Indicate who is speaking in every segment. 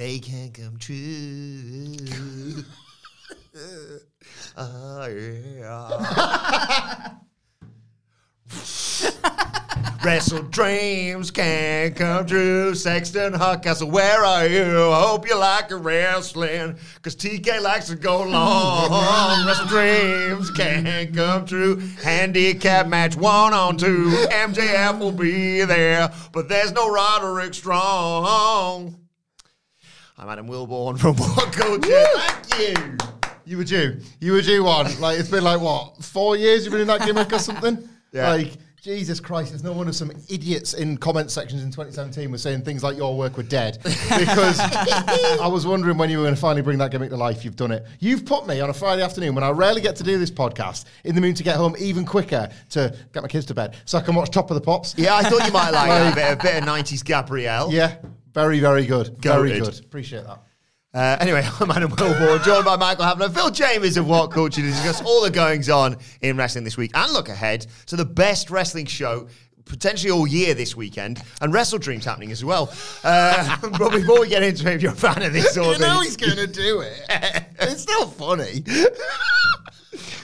Speaker 1: They can't come true. oh, yeah. Wrestle dreams can't come true. Sexton Hardcastle, where are you? I hope you like your wrestling, cause TK likes to go long. Wrestle dreams can't come true. Handicap match one on two. MJF will be there, but there's no Roderick Strong. I'm Adam Wilbourn from What Culture. Thank you.
Speaker 2: You were due. You were due one. Like it's been like what four years you've been in that gimmick or something.
Speaker 1: Yeah.
Speaker 2: Like Jesus Christ, there's no wonder some idiots in comment sections in 2017 were saying things like your work were dead because I was wondering when you were going to finally bring that gimmick to life. You've done it. You've put me on a Friday afternoon when I rarely get to do this podcast in the mood to get home even quicker to get my kids to bed so I can watch Top of the Pops.
Speaker 1: Yeah, I thought you might like a bit, a bit of 90s Gabrielle.
Speaker 2: Yeah. Very, very good. Very good. Appreciate that.
Speaker 1: Uh, anyway, I'm Adam Wilbourn, joined by Michael Hamflett, Phil Chambers of What Culture to discuss all the goings on in wrestling this week and look ahead to the best wrestling show potentially all year this weekend, and Wrestle Dreams happening as well. Uh, but before we get into it, if you're a fan of this
Speaker 2: You know he's going to do it. it's not funny.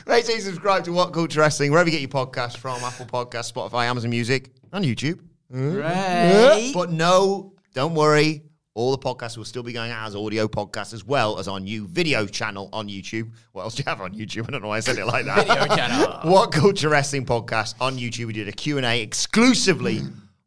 Speaker 1: Make sure you subscribe to What Culture Wrestling wherever you get your podcasts from Apple Podcasts, Spotify, Amazon Music, and YouTube.
Speaker 3: Right.
Speaker 1: But no, don't worry. All the podcasts will still be going out as audio podcasts as well as our new video channel on YouTube. What else do you have on YouTube? I don't know why I said it like that.
Speaker 3: Video channel.
Speaker 1: What Culture Wrestling podcast on YouTube. We did a Q&A exclusively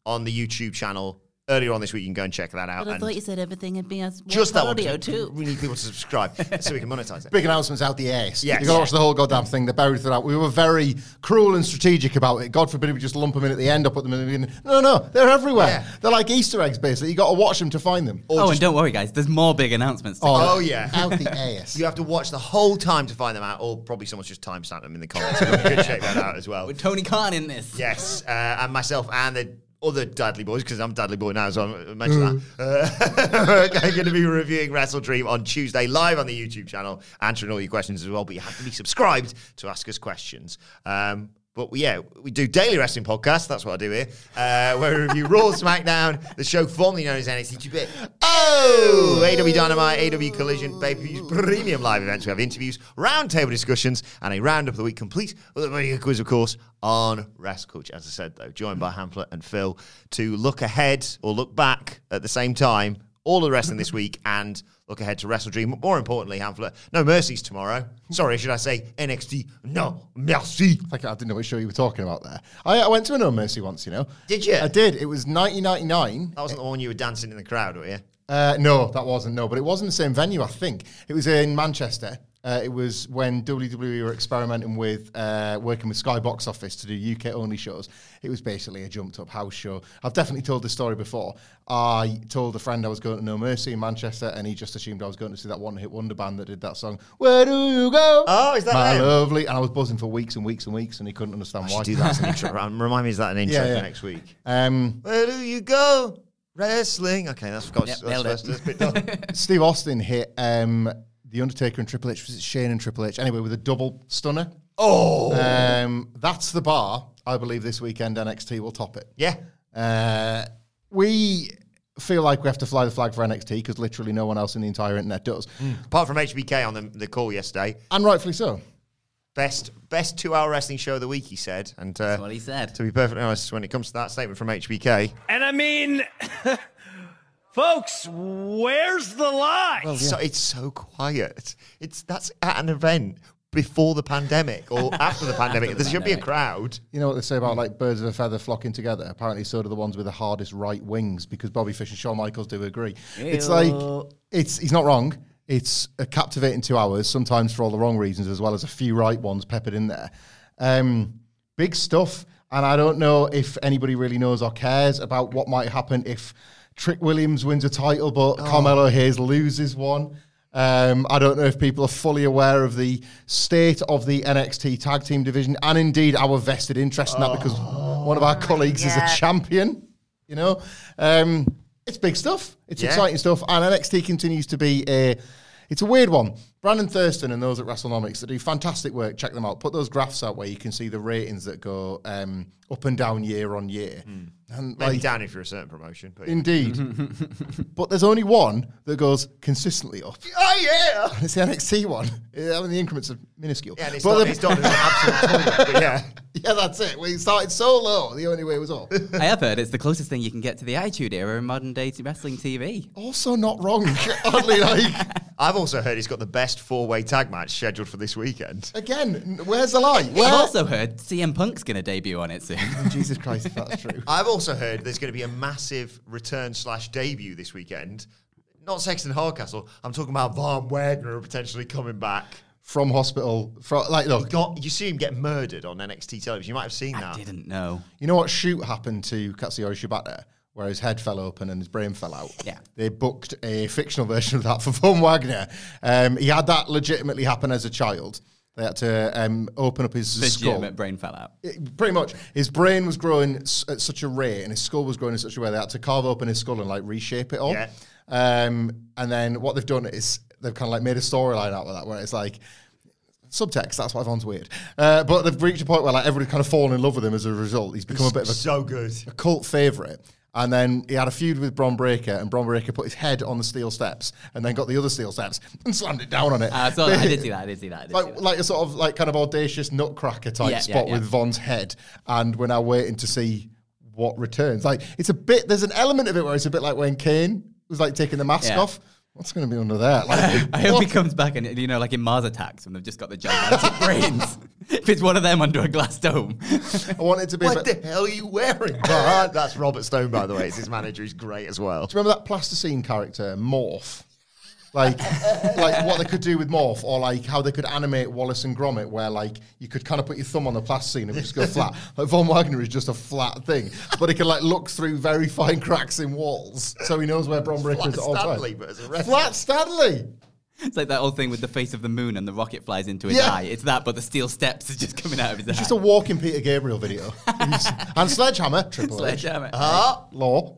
Speaker 1: on the YouTube channel earlier on this week. You can go and check that out.
Speaker 3: But I
Speaker 1: And
Speaker 3: thought you said everything had been as
Speaker 1: just that one.
Speaker 3: too.
Speaker 1: We need people to subscribe so we can monetize it.
Speaker 2: Big announcements out the ass.
Speaker 1: Yes.
Speaker 2: You got to watch the whole goddamn thing. They buried it out. We were very cruel and strategic about it. God forbid we just lump them in at the end or put them in the beginning. No, no, no. they're everywhere.
Speaker 1: Yeah.
Speaker 2: They're like Easter eggs, basically. You got to watch them to find them.
Speaker 3: Oh, and don't worry, guys. There's more big announcements. To
Speaker 2: Oh.
Speaker 1: Oh, yeah.
Speaker 2: Out the ass.
Speaker 1: You have to watch the whole time to find them out, or probably someone's just timestamped them in the comments. So you can check that out as well.
Speaker 3: With Tony Khan in this.
Speaker 1: Yes, uh, and myself and the other Dudley boys, because I'm Dudley boy now, so I mention that. Uh, I'm going to be reviewing Wrestle Dream on Tuesday live on the YouTube channel, answering all your questions as well. But you have to be subscribed to ask us questions. Um, but yeah, we do daily wrestling podcasts. That's what I do here, uh, where we review Raw, SmackDown, the show formerly known as NXT 2-Bit. Oh, AEW Dynamite, AEW Collision, pay-per-views, premium live events. We have interviews, roundtable discussions, and a roundup of the week complete with a video quiz, of course, on Wrestle Culture. As I said, though, joined by Hamflett and Phil to look ahead or look back at the same time, all the wrestling this week, and look ahead to Wrestle Dream. More importantly, Hamflett, no mercies tomorrow. Sorry, should I say NXT? No merci.
Speaker 2: Like, I didn't know which show you were talking about there. I, I went to a No Mercy once, you know.
Speaker 1: Did you?
Speaker 2: I did. It was 1999.
Speaker 1: That wasn't the one you were dancing in the crowd, were you?
Speaker 2: Uh, no, that wasn't. No, but it wasn't the same venue. I think it was in Manchester. Uh, it was when WWE were experimenting with uh, working with Sky Box Office to do UK only shows. It was basically a jumped up house show. I've definitely told this story before. I told a friend I was going to No Mercy in Manchester, and he just assumed I was going to see that one hit wonder band that did that song. Where do you go?
Speaker 1: Oh, is that
Speaker 2: my
Speaker 1: them?
Speaker 2: lovely? And I was buzzing for weeks and weeks and weeks, and he couldn't understand why.
Speaker 1: Do that as an intro. Um, Remind me, is that an intro
Speaker 2: Yeah,
Speaker 1: for next week?
Speaker 2: Um,
Speaker 1: Where do you go? Wrestling. Okay, that's got
Speaker 3: Yep,
Speaker 1: that's
Speaker 3: nailed
Speaker 1: first,
Speaker 3: it.
Speaker 1: that's bit done.
Speaker 2: Steve Austin hit um, the Undertaker and Triple H. Was it Shane and Triple H? Anyway, with a double stunner.
Speaker 1: oh,
Speaker 2: Um, that's the bar. I believe this weekend NXT will top it.
Speaker 1: yeah.
Speaker 2: Uh, we feel like we have to fly the flag for NXT because literally no one else in the entire internet does,
Speaker 1: Apart from HBK on the, the call yesterday,
Speaker 2: and rightfully so.
Speaker 1: best best two hour wrestling show of the week. He said, and uh,
Speaker 3: That's what he said.
Speaker 1: to be perfectly honest, when it comes to that statement from HBK,
Speaker 4: And I mean, folks, where's the lie?
Speaker 1: so it's so quiet. It's that's at an event before the pandemic or after the pandemic.
Speaker 3: the
Speaker 1: there should be a crowd.
Speaker 2: You know what they say about like birds of a feather flocking together? Apparently, so do the ones with the hardest right wings because Bobby Fish and Shawn Michaels do agree. It's like it's he's not wrong. It's a captivating two hours, sometimes for all the wrong reasons, as well as a few right ones peppered in there. Um, big stuff, and I don't know if anybody really knows or cares about what might happen if Trick Williams wins a title, but Carmelo Hayes loses one. Um, I don't know if people are fully aware of the state of the NXT tag team division and indeed our vested interest in that because one of our colleagues is a champion. You know, um, it's big stuff. It's
Speaker 1: Yeah.
Speaker 2: exciting stuff, and NXT continues to be a. It's a weird one. Brandon Thurston and those at WrestleNomics that do fantastic work. Check them out. Put those graphs out where you can see the ratings that go um, up and down year on year. And
Speaker 1: Maybe
Speaker 2: like,
Speaker 1: down if you're a certain promotion, but
Speaker 2: Indeed. but there's only one that goes consistently up.
Speaker 1: oh yeah.
Speaker 2: And it's the NXT one. I mean, the increments are minuscule.
Speaker 1: Yeah, and it's
Speaker 2: but
Speaker 1: not,
Speaker 2: the-
Speaker 1: it's not an absolute toilet, but yeah.
Speaker 2: yeah, that's it. We started so low, the only way was up.
Speaker 3: I have heard it's the closest thing you can get to the Attitude Era in modern day wrestling TV.
Speaker 2: also not wrong. Oddly, like,
Speaker 1: I've also heard he's got the best four way tag match scheduled for this weekend.
Speaker 2: again, where's the lie? Where?
Speaker 3: I've also heard CM Punk's going to debut on it soon.
Speaker 2: Oh, Jesus Christ, if that's true.
Speaker 1: I've also heard there's going to be a massive return slash debut this weekend. Not Sexton Hardcastle. I'm talking about Von Wagner potentially coming back.
Speaker 2: From hospital, from, like, look,
Speaker 1: Got you see him get murdered on NXT television. You might have seen
Speaker 3: I
Speaker 1: that.
Speaker 3: I didn't know.
Speaker 2: You know what shoot happened to Katsuyori Shibata? Where his head fell open and his brain fell out.
Speaker 3: Yeah.
Speaker 2: They booked a fictional version of that for Von Wagner. Um, he had that legitimately happen as a child. They had to um, open up his skull.
Speaker 3: Legitimate brain fell out.
Speaker 2: It- pretty much. His brain was growing s- at such a rate and his skull was growing in such a way they had to carve open his skull and like reshape it all.
Speaker 1: Yeah.
Speaker 2: Um, and then what they've done is they've kind of like made a storyline out of that where it's like, subtext. That's why Von's weird. Uh, but they've reached a point where like everybody's kind of fallen in love with him as a result. He's become a bit of a,
Speaker 1: so good.
Speaker 2: a cult favorite. And then he had a feud with Bron Breakker, and Bron Breakker put his head on the steel steps, and then got the other steel steps and slammed it down on it.
Speaker 3: Uh, so I did see that. I did see that. Did see
Speaker 2: like
Speaker 3: that.
Speaker 2: like a sort of like kind of audacious nutcracker type
Speaker 3: Yeah, yeah,
Speaker 2: spot
Speaker 3: yeah.
Speaker 2: with Von's head, and we're now waiting to see what returns. Like it's a bit. There's an element of it where it's a bit like when Kane was like taking the mask
Speaker 3: Yeah.
Speaker 2: off. What's going to be under that? Like,
Speaker 3: I hope
Speaker 2: what?
Speaker 3: he comes back and you know, like in Mars Attacks, when they've just got the gigantic brains. If it's one of them under a glass dome,
Speaker 2: I want it to be.
Speaker 1: What the hell are you wearing? That's Robert Stone, by the way. It's his manager. He's great as well.
Speaker 2: Do you remember that plasticine character, Morph? Like, like what they could do with Morph, or like how they could animate Wallace and Gromit, where like you could kind of put your thumb on the plasticine and it would just go flat. Like Von Wagner is just a flat thing, but he can like look through very fine cracks in walls, so he knows where Bron
Speaker 1: Breakker
Speaker 2: is at all
Speaker 1: Stanley,
Speaker 2: times.
Speaker 1: but as a.
Speaker 2: Flat Stanley.
Speaker 3: it's like that old thing with the face of the moon and the rocket flies into his
Speaker 2: Yeah.
Speaker 3: eye. It's that, but the steel steps is just coming out of his
Speaker 2: It's
Speaker 3: eye.
Speaker 2: just a walking Peter Gabriel video. And Sledgehammer, Triple H,
Speaker 3: Sledgehammer.
Speaker 1: Ah,
Speaker 2: Law.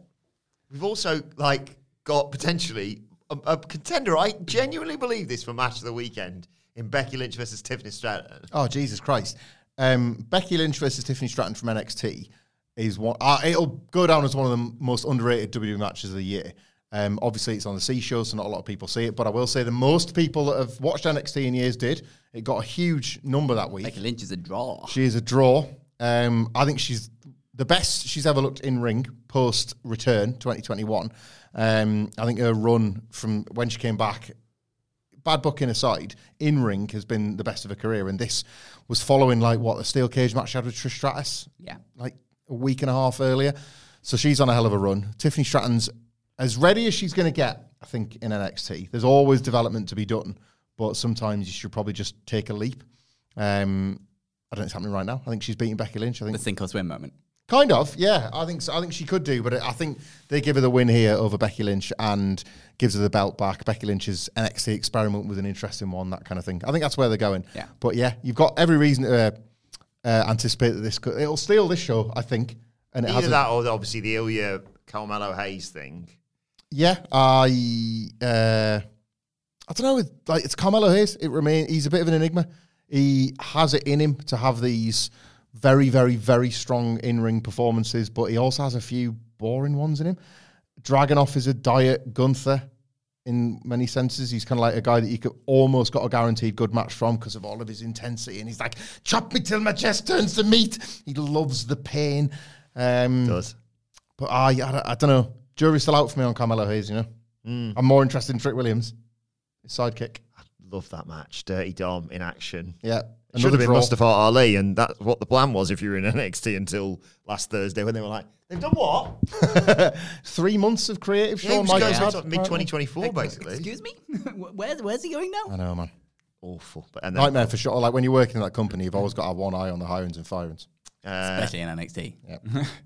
Speaker 1: we've also like got potentially a, a contender. I genuinely believe this for match of the weekend in Becky Lynch versus Tiffany Stratton.
Speaker 2: Oh Jesus Christ! Um, Becky Lynch versus Tiffany Stratton from NXT is one. Uh, it'll go down as one of the most underrated WWE matches of the year. Um, obviously, it's on the C show, so not a lot of people see it. But I will say the most people that have watched NXT in years did. It got a huge number that week.
Speaker 3: Becky Lynch is a draw.
Speaker 2: She is a draw. Um, I think she's the best she's ever looked in ring post return 2021. Um, I think her run from when she came back, bad booking aside, in ring has been the best of her career. And this was following like what the steel cage match she had with Trish Stratus,
Speaker 3: Yeah.
Speaker 2: like a week and a half earlier. So she's on a hell of a run. Tiffany Stratton's as ready as she's going to get, I think, in NXT. There's always development to be done, but sometimes you should probably just take a leap. Um, I don't think it's happening right now. I think she's beating Becky Lynch. I think
Speaker 3: The sink or swim moment.
Speaker 2: Kind of, yeah. I think so. I think she could do, but I think they give her the win here over Becky Lynch and gives her the belt back. Becky Lynch's NXT experiment was an interesting one, that kind of thing. I think that's where they're going.
Speaker 3: Yeah.
Speaker 2: But yeah, you've got every reason to uh, uh, anticipate that this could, it'll steal this show. I think, and it
Speaker 1: Either that or obviously the Ilja Carmelo Hayes thing.
Speaker 2: Yeah, I uh, I don't know. with- Like it's Carmelo Hayes. It remain. He's a bit of an enigma. He has it in him to have these very, very, very strong in-ring performances, but he also has a few boring ones in him. Dragunov is a diet Gunther in many senses. He's kind of like a guy that you could almost got a guaranteed good match from because of all of his intensity. And he's like, chop me till my chest turns to meat. He loves the pain. Um,
Speaker 1: Does.
Speaker 2: but I, I, I don't know. Jury's still out for me on Carmelo Hayes, you know?
Speaker 1: Hmm.
Speaker 2: I'm more interested in Trick Williams, his sidekick.
Speaker 1: I love that match. Dirty Dom in action.
Speaker 2: Yeah.
Speaker 1: Should have been
Speaker 2: draw.
Speaker 1: Mustafa Ali, and that's what the plan was if you were in NXT until last Thursday when they were like, they've done what?
Speaker 2: Three months of creative
Speaker 1: Yeah,
Speaker 2: Shawn Michaels had.
Speaker 1: mid 2024, basically.
Speaker 3: Excuse me? Where's, where's he going now?
Speaker 2: I
Speaker 3: now?
Speaker 2: know, man.
Speaker 1: Awful. But, and then,
Speaker 2: Nightmare for sure. Like when you're working in that company, you've always got to have one eye on the hirings and firings.
Speaker 1: uh,
Speaker 3: Especially in NXT.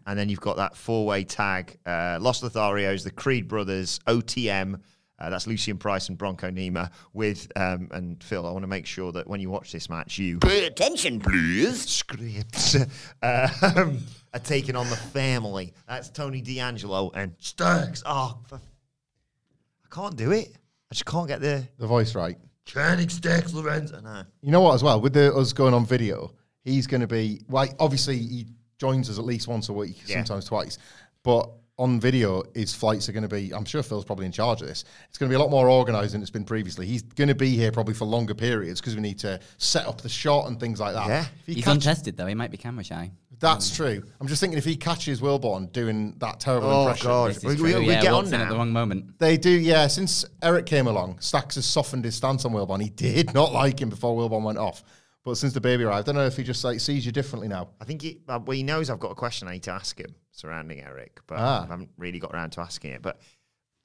Speaker 1: and then you've got that four way tag uh, Los Lotharios, the Creed brothers, OTM. Uh, that's Lucien Price and Bronco Nima with um, and Phil. I want to make sure that when you watch this match, you pay attention, please. Scripts um, are taking on the family. That's Tony D'Angelo and Sturks. Oh, for, I can't do it. I just can't get the
Speaker 2: The voice right.
Speaker 1: Koenig Sturks Lorenzo. No.
Speaker 2: You know what, as well, with the, us going on video, he's going to be, well, obviously he joins us at least once a week,
Speaker 1: Yeah.
Speaker 2: sometimes twice. But on video, his flights are going to be, I'm sure Phil's probably in charge of this. It's going to be a lot more organised than it's been previously. He's going to be here probably for longer periods because we need to set up the shot and things like that.
Speaker 1: Yeah.
Speaker 2: If he
Speaker 3: He's
Speaker 2: catch-
Speaker 3: untested, though. He might be camera shy.
Speaker 2: That's true. I'm just thinking if he catches Wilbourn doing that terrible
Speaker 1: Oh,
Speaker 2: impression.
Speaker 1: God.
Speaker 3: This
Speaker 1: We- we- we
Speaker 3: yeah,
Speaker 1: get on
Speaker 3: in at the wrong moment.
Speaker 2: They do, yeah. Since Eric came along, Stacks has softened his stance on Wilbourn. He did not like him before Wilbourn went off. But since the baby arrived, I don't know if he just like sees you differently now.
Speaker 1: I think he, well, he knows I've got a question I need to ask him surrounding Eric, but
Speaker 2: Ah.
Speaker 1: I haven't really got around to asking it. But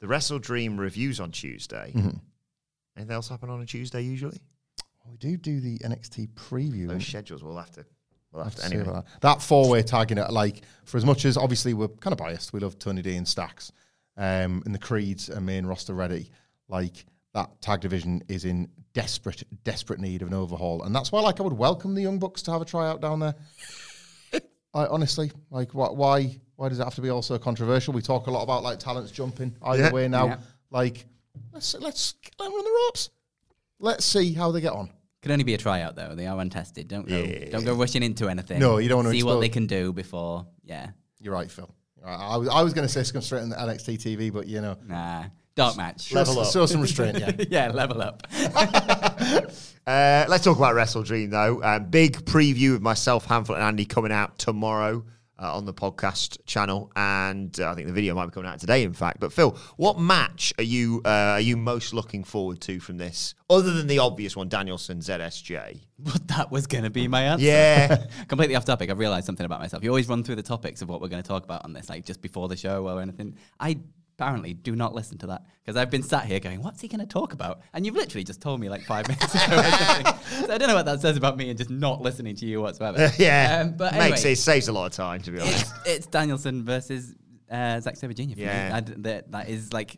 Speaker 1: the Wrestle Dream reviews on Tuesday.
Speaker 2: Mm-hmm.
Speaker 1: Anything else happen on a Tuesday usually?
Speaker 2: We do do the NXT preview.
Speaker 1: Those schedules we'll have to. We'll have
Speaker 2: Have
Speaker 1: to
Speaker 2: to
Speaker 1: anyway.
Speaker 2: that. That four-way tagging it, like for as much as obviously we're kind of biased, we love Tony D and Stacks, um, and the Creeds are main roster ready. Like that tag division is in desperate, desperate need of an overhaul, and that's why, like, I would welcome the Young Bucks to have a tryout down there. I honestly like why, why why does it have to be also controversial? We talk a lot about like talents jumping either
Speaker 1: Yeah.
Speaker 2: way now.
Speaker 3: Yeah.
Speaker 2: Like let's let's let them run the ropes. Let's see how they get on.
Speaker 3: Could only be a tryout though. They are untested. Don't go. Don't go rushing into anything.
Speaker 2: No, you don't wanna
Speaker 3: see what they can do before. Yeah.
Speaker 2: You're right, Phil. You're. I was, I was going to say come straight on the NXT TV, but you know,
Speaker 3: Nah. Dark match.
Speaker 2: level up. Show some restraint. Yeah.
Speaker 3: yeah. Level up.
Speaker 1: Uh, let's talk about Wrestle Dream though. Um, big preview of myself, Hamflett, and Andy coming out tomorrow. Uh, on the podcast channel, and uh, I think the video might be coming out today. In fact, but Phil, what match are you uh, are you most looking forward to from this, other than the obvious one, Danielson ZSJ?
Speaker 3: But that was going to be my answer.
Speaker 1: Yeah,
Speaker 3: Completely off topic. I've realized something about myself. You always run through the topics of what we're going to talk about on this, like just before the show or anything. I apparently do not listen to that because I've been sat here going, "What's he going to talk about?" And you've literally just told me like five minutes ago. or so I don't know what that says about me and just not listening to you whatsoever.
Speaker 1: yeah.
Speaker 3: Um, but
Speaker 1: makes
Speaker 3: anyway,
Speaker 1: it saves a lot of time to be honest.
Speaker 3: it's, it's Danielson versus uh, Zack Sabre Jr. For
Speaker 1: Yeah.
Speaker 3: me. I that, that is like,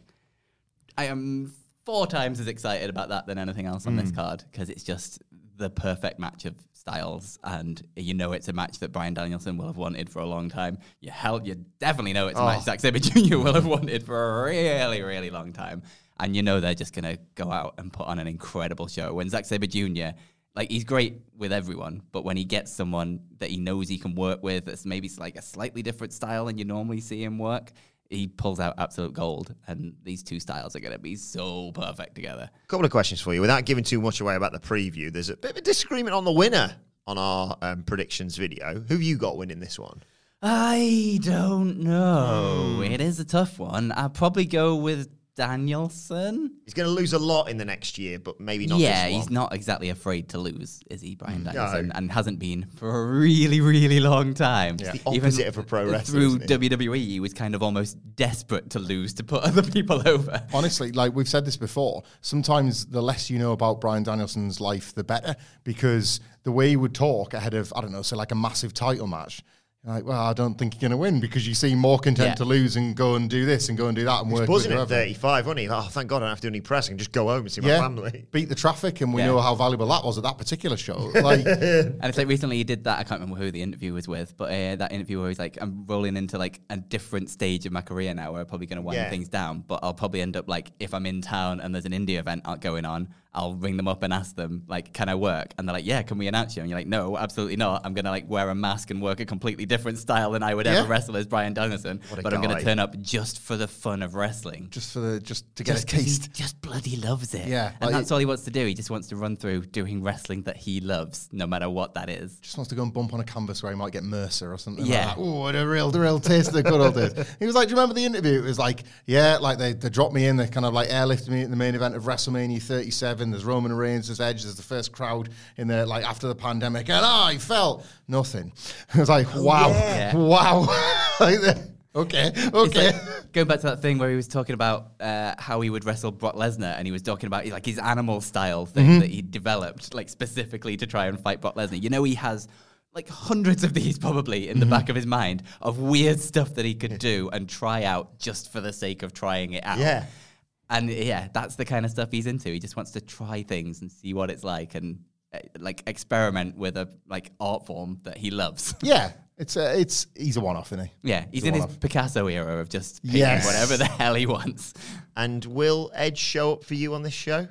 Speaker 3: I am four times as excited about that than anything else on this
Speaker 1: Hmm.
Speaker 3: card because it's just the perfect match of styles, and you know it's a match that Brian Danielson will have wanted for a long time. You hell, you definitely know it's a
Speaker 1: Oh.
Speaker 3: match Zack Sabre Jr. will have wanted for a really, really long time, and you know they're just gonna go out and put on an incredible show. When Zack Sabre Jr. Like he's great with everyone, but when he gets someone that he knows he can work with, that's maybe like a slightly different style than you normally see him work, he pulls out absolute gold. And these two styles are going to be so perfect together.
Speaker 1: A couple of questions for you without giving too much away about the preview. There's a bit of a disagreement on the winner on our um, predictions video. Who have you got winning this one?
Speaker 3: I don't know. It is a tough one. I'll probably go with Danielson.
Speaker 1: He's going to lose a lot in the next year, but maybe not.
Speaker 3: yeah,
Speaker 1: this
Speaker 3: he's not exactly afraid to lose, is he, Brian mm. Danielson? And hasn't been for a really, really long time.
Speaker 1: the opposite of a pro wrestler,
Speaker 3: Through
Speaker 1: isn't?
Speaker 3: WWE, he was kind of almost desperate to lose to put other people over.
Speaker 2: Honestly, like we've said this before, sometimes the less you know about Brian Danielson's life, the better. Because the way he would talk ahead of, I don't know, say like a massive title match, You're like, well, I don't think you're going to win because you seem more content
Speaker 3: Yeah.
Speaker 2: to lose and go and do this and go and do that and
Speaker 1: He
Speaker 2: work with
Speaker 1: buzzing at 35, wasn't he? Like, oh, thank God I don't have to do any press. I can just go home and see my family.
Speaker 2: beat the traffic, and we
Speaker 3: Yeah.
Speaker 2: know how valuable that was at that particular show. Like,
Speaker 3: And it's like recently he did that. I can't remember who the interview was with, but uh, that interview where he's like, I'm rolling into like a different stage of my career now where I'm probably going to wind
Speaker 1: Yeah.
Speaker 3: things down, but I'll probably end up like, if I'm in town and there's an indie event going on, I'll ring them up and ask them, like, can I work? And they're like, yeah, can we announce you? And you're like, no, absolutely not. I'm going to like wear a mask and work a completely different style than I would
Speaker 2: Yeah.
Speaker 3: ever wrestle as Brian Danielson. But I'm going to turn up just for the fun of wrestling.
Speaker 2: just for the just to get
Speaker 3: Just
Speaker 2: a
Speaker 3: 'cause he
Speaker 2: taste.
Speaker 3: just bloody loves it.
Speaker 2: Yeah,
Speaker 3: And
Speaker 2: like
Speaker 3: that's
Speaker 2: it-
Speaker 3: all he wants to do. He just wants to run through doing wrestling that he loves, no matter what that is.
Speaker 2: Just wants to go and bump on a canvas where he might get Mercer or something.
Speaker 3: Yeah.
Speaker 2: Like. Oh, what a real, the real taste of the good old days. He was like, "Do you remember the interview?" It was like, "Yeah, like they, they dropped me in. They kind of like airlifted me in the main event of WrestleMania 37. There's Roman Reigns, there's Edge, there's the first crowd in there, like after the pandemic, and I felt nothing. I was like, wow,
Speaker 3: Yeah.
Speaker 2: wow. like, okay, okay.
Speaker 3: like, going back to that thing where he was talking about uh, how he would wrestle Brock Lesnar, and he was talking about like his animal style thing
Speaker 2: Mm-hmm.
Speaker 3: that he developed, like specifically to try and fight Brock Lesnar. You know, he has like hundreds of these probably in the
Speaker 2: Mm-hmm.
Speaker 3: back of his mind of weird stuff that he could do and try out just for the sake of trying it out.
Speaker 1: Yeah.
Speaker 3: And yeah, that's the kind of stuff he's into. He just wants to try things and see what it's like and uh, like experiment with a like art form that he loves.
Speaker 2: yeah, it's a, it's he's a one-off, isn't he?
Speaker 3: Yeah, he's
Speaker 2: a
Speaker 3: in his
Speaker 2: one-off.
Speaker 3: Picasso era of just painting
Speaker 2: Yes.
Speaker 3: whatever the hell he wants.
Speaker 1: And will Edge show up for you on this show?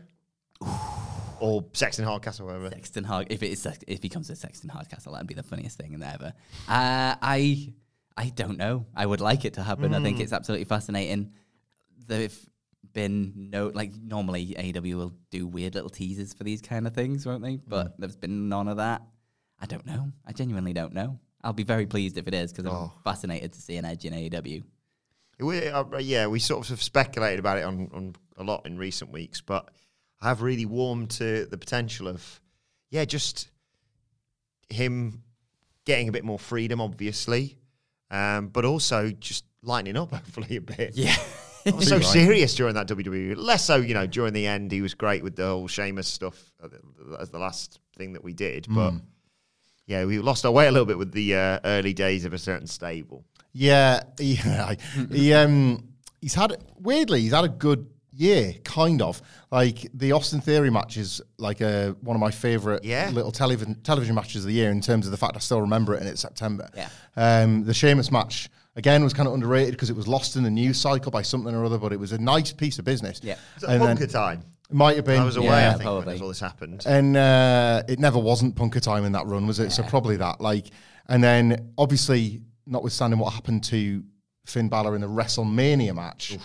Speaker 1: or Sexton Hardcastle, whatever.
Speaker 3: Sexton Hard, if it is, Sex- if he comes to Sexton Hardcastle, that'd be the funniest thing in there ever. Uh, I, I don't know. I would like it to happen. I think it's absolutely fascinating. There've been no like normally AEW will do weird little teasers for these kind of things, won't they? But there's been none of that. I don't know. I genuinely don't know. I'll be very pleased if it is because I'm fascinated to see an edge in AEW.
Speaker 1: We, uh, yeah, we sort of have speculated about it on, on a lot in recent weeks, but I have really warmed to the potential of, yeah, just him getting a bit more freedom, obviously, um, but also just lightening up, hopefully, a bit.
Speaker 3: Yeah.
Speaker 1: I was so serious during that WWE. Less so, you know, during the end, he was great with the whole Sheamus stuff uh, as the last thing that we did. But yeah, we lost our way a little bit with the uh, early days of a certain stable.
Speaker 2: Yeah, yeah. he um he's had weirdly he's had a good year, kind of. Like the Austin Theory match is like a one of my favorite
Speaker 1: Yeah.
Speaker 2: little television television matches of the year in terms of the fact I still remember it and it's September.
Speaker 3: Yeah.
Speaker 2: Um, the Sheamus match again was kind of underrated because it was lost in the news cycle by something or other, but it was a nice piece of business.
Speaker 3: Yeah.
Speaker 1: Was it
Speaker 2: And then-
Speaker 1: Punker time?
Speaker 2: it might have been.
Speaker 1: I was away,
Speaker 3: Yeah,
Speaker 1: I think,
Speaker 3: probably.
Speaker 1: when all this happened.
Speaker 2: And uh, it never wasn't punker time in that run, was it? So probably that. Like, and then obviously, notwithstanding what happened to Finn Balor in the WrestleMania match,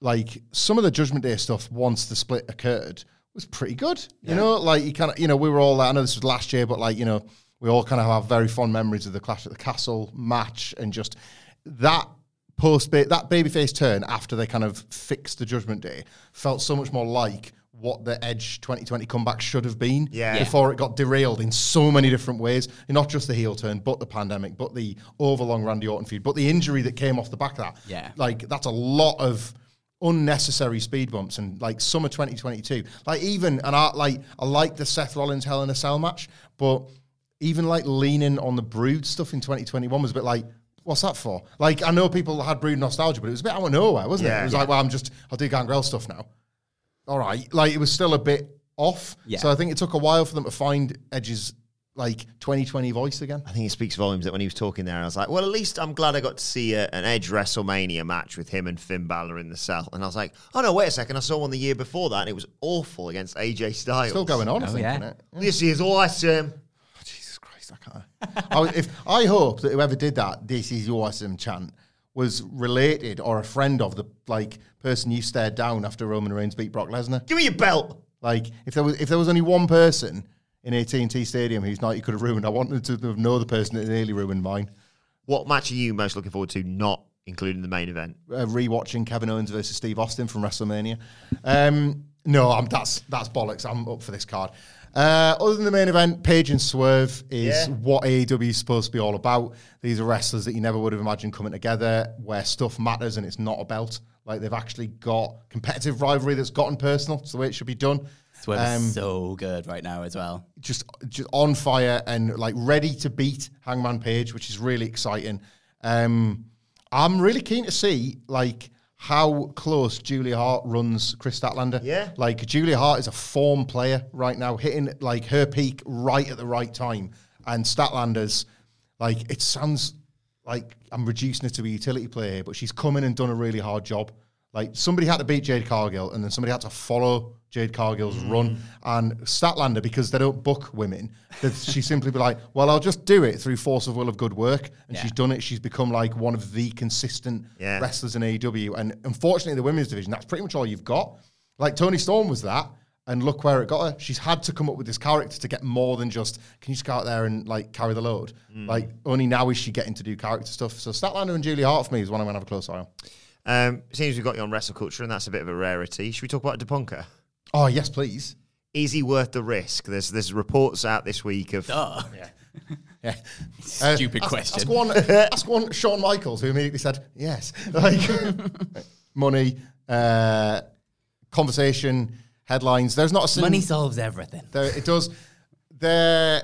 Speaker 2: like some of the Judgment Day stuff once the split occurred was pretty good. You know, like you kind of, you know, we were all. I know this was last year, but like you know, we all kind of have very fond memories of the Clash at the Castle match and just that post that babyface turn after they kind of fixed the Judgment Day felt so much more like what the Edge 2020 comeback should have been
Speaker 1: Yeah.
Speaker 2: before it got derailed in so many different ways. And not just the heel turn, but the pandemic, but the overlong Randy Orton feud, but the injury that came off the back of that.
Speaker 3: Yeah.
Speaker 2: Like that's a lot of unnecessary speed bumps and like summer 2022. Like even and I like I like the Seth Rollins Hell in a Cell match, but even like leaning on the Brood stuff in 2021 was a bit like. What's that for? Like, I know people had brood nostalgia, but it was a bit out of nowhere, wasn't it?
Speaker 1: Yeah.
Speaker 2: It was like, well, I'm just, I'll do Gangrel stuff now all right. Like it was still a bit off.
Speaker 3: Yeah.
Speaker 2: So I think it took a while for them to find Edge's like 2020 voice again.
Speaker 1: I think it speaks volumes that when he was talking there, I was like, well, at least I'm glad I got to see a, an Edge WrestleMania match with him and Finn Balor in the cell. And I was like, oh no, wait a second, I saw one the year before that, and it was awful against AJ Styles.
Speaker 2: Still going on, I
Speaker 3: Oh,
Speaker 2: think,
Speaker 3: yeah.
Speaker 2: isn't it?
Speaker 1: This is awesome.
Speaker 2: Jesus Christ, I can't. I, if I hope that whoever did that, "This is your awesome" chant was related or a friend of the like person you stared down after Roman Reigns beat Brock Lesnar.
Speaker 1: Give me your belt.
Speaker 2: Like if there was if there was only one person in AT&T Stadium whose night you could have ruined, I wanted to know the person that nearly ruined mine.
Speaker 1: What match are you most looking forward to, not including the main event?
Speaker 2: uh, rewatching Kevin Owens versus Steve Austin from WrestleMania. Um, no, I'm, that's that's bollocks. I'm up for this card. Uh, other than the main event, Page and Swerve is
Speaker 1: Yeah.
Speaker 2: what AEW is supposed to be all about. These are wrestlers that you never would have imagined coming together, where stuff matters and it's not a belt. Like they've actually got competitive rivalry that's gotten personal. It's the way it should be done.
Speaker 3: Swerve's
Speaker 2: Um,
Speaker 3: so good right now as well.
Speaker 2: just just on fire and like ready to beat Hangman Page, which is really exciting. Um, I'm really keen to see like how close Julia Hart runs Kris Statlander.
Speaker 1: Yeah.
Speaker 2: like Julia Hart is a form player right now, hitting like her peak right at the right time, and Statlander's like it sounds like I'm reducing her to a utility player, here, but she's come in and done a really hard job. Like somebody had to beat Jade Cargill, and then somebody had to follow Jade Cargill's run. And Statlander, because they don't book women, she simply be like, "Well, I'll just do it through force of will of good work," and
Speaker 3: Yeah.
Speaker 2: she's done it. She's become like one of the consistent
Speaker 1: Yeah.
Speaker 2: wrestlers in AEW. And unfortunately, the women's division, that's pretty much all you've got. Like Toni Storm was that. And look where it got her. She's had to come up with this character to get more than just, can you just go out there and like carry the load? Like only now is she getting to do character stuff. So Statlander and Julie Hart for me is one I'm going to have a close eye on.
Speaker 1: Um, seems we've got you on wrestle culture, and that's a bit of a rarity. Should we talk about Depunka?
Speaker 2: Oh, yes, please.
Speaker 1: Is he worth the risk? There's there's reports out this week of
Speaker 3: Oh,
Speaker 2: Yeah.
Speaker 3: Stupid
Speaker 2: ask,
Speaker 3: question.
Speaker 2: Ask one, ask one Shawn Michaels, who immediately said yes. Like money, uh, conversation, headlines. There's not a single
Speaker 3: money solves everything.
Speaker 2: There, it does. There,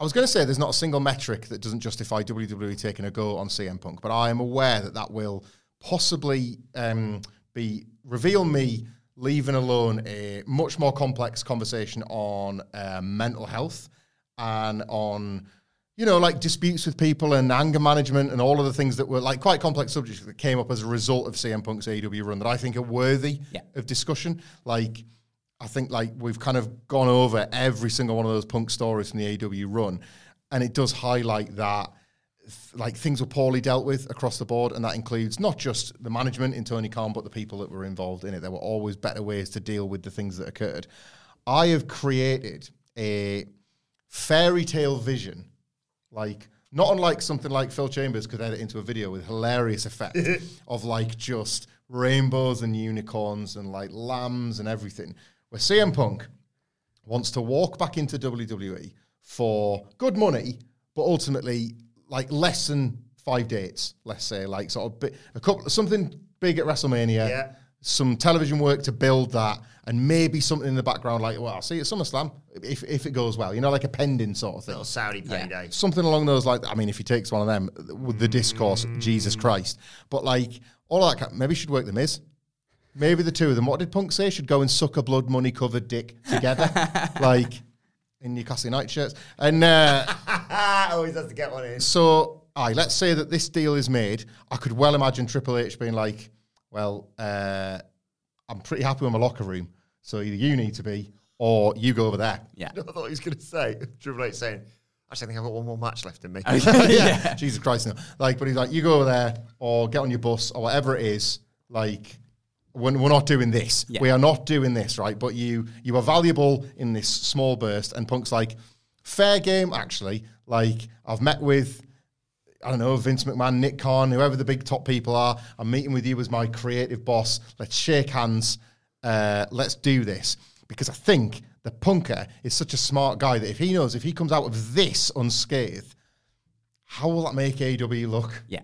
Speaker 2: I was going to say there's not a single metric that doesn't justify WWE taking a go on CM Punk, but I am aware that that will possibly um, be reveal me leaving alone a much more complex conversation on uh, mental health and on you know like disputes with people and anger management and all of the things that were like quite complex subjects that came up as a result of CM Punk's AEW run that I think are worthy
Speaker 3: Yeah.
Speaker 2: of discussion like I think like we've kind of gone over every single one of those punk stories from the AEW run, and it does highlight that th- like things were poorly dealt with across the board, and that includes not just the management in Tony Khan, but the people that were involved in it. There were always better ways to deal with the things that occurred. I have created a fairy tale vision, like not unlike something like Phil Chambers could edit into a video with hilarious effect of like just rainbows and unicorns and like lambs and everything. Where CM Punk wants to walk back into WWE for good money, but ultimately like less than five dates, let's say, like sort of bi- a couple something big at WrestleMania,
Speaker 1: Yeah.
Speaker 2: some television work to build that, and maybe something in the background like, well, I'll see you at SummerSlam if if it goes well, you know, like a pending sort of thing.
Speaker 1: Little Saudi payday.
Speaker 2: something along those like I mean if he takes one of them with the discourse Jesus Christ. But like all of that kind- maybe should work the Miz. Maybe the two of them. What did Punk say? Should go and suck a blood money covered dick together. Like in Newcastle United shirts and uh,
Speaker 1: Always has to get one in.
Speaker 2: so aye let's say that this deal is made I could well imagine Triple H being like well uh, I'm pretty happy with my locker room so either you need to be or you go over there
Speaker 3: Yeah.
Speaker 1: I thought he was going to say Triple H saying, "Actually, I think I've got one more match left in me."
Speaker 2: yeah. Jesus Christ, no. Like, but he's like, you go over there or get on your bus or whatever it is. Like, we're, we're not doing this.
Speaker 3: Yeah.
Speaker 2: We are not doing this, right? But you you are valuable in this small burst. And Punk's like, fair game, actually. Like, I've met with, I don't know, Vince McMahon, Nick Khan, whoever the big top people are. I'm meeting with you as my creative boss. Let's shake hands. Uh, let's do this. Because I think the punker is such a smart guy that if he knows if he comes out of this unscathed, how will that make AEW look?
Speaker 3: Yeah.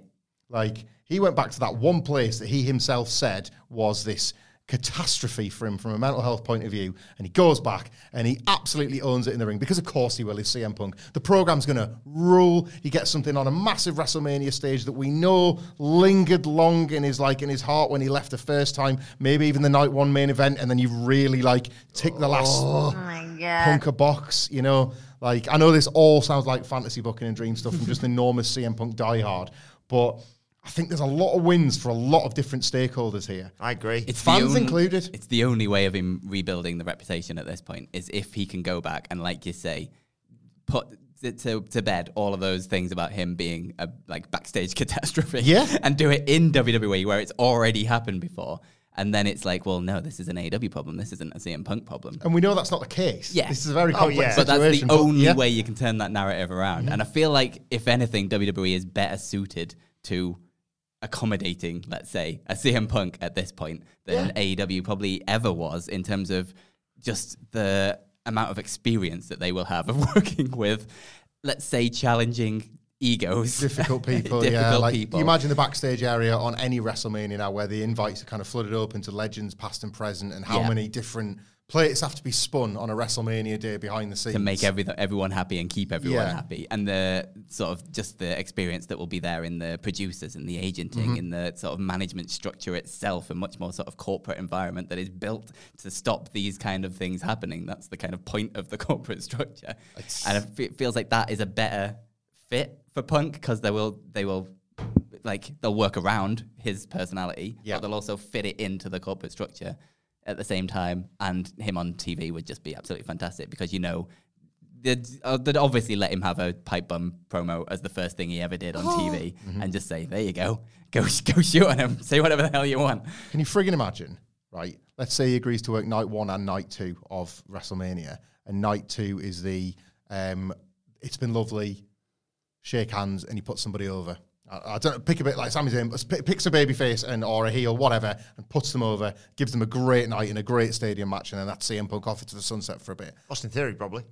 Speaker 2: Like he went back to that one place that he himself said was this catastrophe for him from a mental health point of view, and he goes back and he absolutely owns it in the ring because of course he will. Is CM Punk? The program's going to rule. He gets something on a massive WrestleMania stage that we know lingered long in his like in his heart when he left the first time. Maybe even the night one main event, and then you really like tick the last oh punker box, you know. Like I know this all sounds like fantasy booking and dream stuff from just an enormous CM Punk diehard, but I think there's a lot of wins for a lot of different stakeholders here.
Speaker 1: I agree.
Speaker 3: It's the
Speaker 2: Fans
Speaker 3: only-
Speaker 2: included.
Speaker 3: It's the only way of him rebuilding the reputation at this point is if he can go back and, like you say, put to, to, to bed all of those things about him being a like backstage catastrophe.
Speaker 2: Yeah.
Speaker 3: and do it in WWE where it's already happened before. And then it's like, well, no, this is an AEW problem. This isn't a CM Punk problem.
Speaker 2: And we know that's not the case.
Speaker 3: Yeah.
Speaker 2: This is a very
Speaker 1: Oh,
Speaker 2: complex
Speaker 1: yeah.
Speaker 3: But that's the
Speaker 2: situation.
Speaker 3: only
Speaker 2: yeah.
Speaker 3: way you can turn that narrative around. Mm-hmm. And I feel like, if anything, WWE is better suited to accommodating, let's say, a CM Punk at this point than AEW probably ever was in terms of just the amount of experience that they will have of working with, let's say, challenging egos,
Speaker 2: difficult people.
Speaker 3: difficult
Speaker 2: yeah, like
Speaker 3: people.
Speaker 2: you imagine the backstage area on any WrestleMania now, where the invites are kind of flooded open to legends, past and present, and how
Speaker 3: Yeah.
Speaker 2: many different plates have to be spun on a WrestleMania day behind the scenes
Speaker 3: to make every, everyone happy and keep everyone
Speaker 2: Yeah.
Speaker 3: happy. And the sort of just the experience that will be there in the producers and the agenting,
Speaker 2: Mhm.
Speaker 3: in the sort of management structure itself, a much more sort of corporate environment that is built to stop these kind of things happening. That's the kind of point of the corporate structure. and it feels like that is a better fit for Punk because they will they will like they'll work around his personality,
Speaker 2: Yeah.
Speaker 3: but they'll also fit it into the corporate structure at the same time. And him on TV would just be absolutely fantastic because you know. They'd, uh, they'd obviously let him have a pipe bomb promo as the first thing he ever did on TV, and just say, "There you go, go go shoot on him, say whatever the hell you want."
Speaker 2: Can you friggin' imagine, right? Let's say he agrees to work night one and night two of WrestleMania, and night two is the um, it's been lovely, shake hands, and he puts somebody over. I, I don't know, pick a bit like Sami Zayn, picks a baby face and or a heel, whatever, and puts them over, gives them a great night in a great stadium match, and then that's CM Punk off into the sunset for a bit.
Speaker 1: Austin Theory, probably.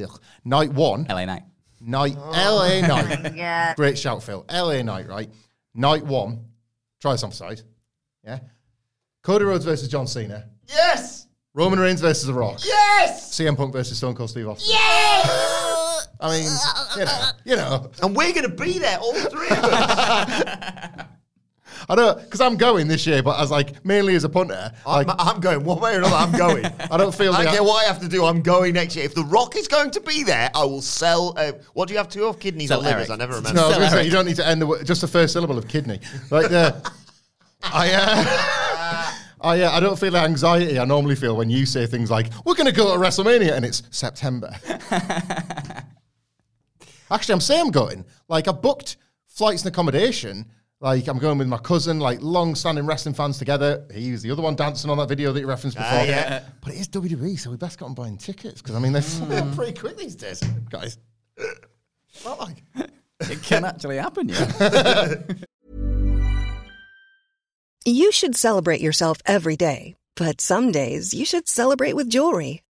Speaker 2: Ugh. Night one,
Speaker 3: LA Knight.
Speaker 2: night
Speaker 1: Oh.
Speaker 2: LA Knight. yeah. Great shout, Phil. LA Knight, right? Night one. Try this on for size. Yeah. Cody Rhodes versus John Cena.
Speaker 1: Yes!
Speaker 2: Roman Reigns versus The Rock.
Speaker 1: Yes!
Speaker 2: CM Punk versus Stone Cold Steve Austin.
Speaker 1: Yes!
Speaker 2: I mean, you know, you know.
Speaker 1: And we're going to be there, all three of us.
Speaker 2: I don't because I'm going this year, but as like mainly as a punter.
Speaker 1: I'm, I'm going one way or another. I'm going.
Speaker 2: I don't feel like
Speaker 1: I don't
Speaker 2: the-
Speaker 1: care what I have to do. I'm going next year. If The Rock is going to be there, I will sell. Uh, what do you have two of? Kidneys
Speaker 3: Sell
Speaker 1: or livers?
Speaker 3: Eric.
Speaker 1: I never remember.
Speaker 2: no, I was say you don't need to end the just the first syllable of kidney. Like the, I, uh, I, uh, I don't feel the anxiety I normally feel when you say things like "We're going to go to WrestleMania" and it's September. Actually, I'm saying I'm going. Like I booked flights and accommodation. Like I'm going with my cousin. Like long-standing wrestling fans together. He was the other one dancing on that video that you referenced before.
Speaker 1: Ah, yeah.
Speaker 2: But it is WWE, so we best get on buying tickets because I mean they're flying up pretty quick these days, guys. Not like.
Speaker 3: It can actually happen, yeah.
Speaker 5: You should celebrate yourself every day, but some days you should celebrate with jewelry.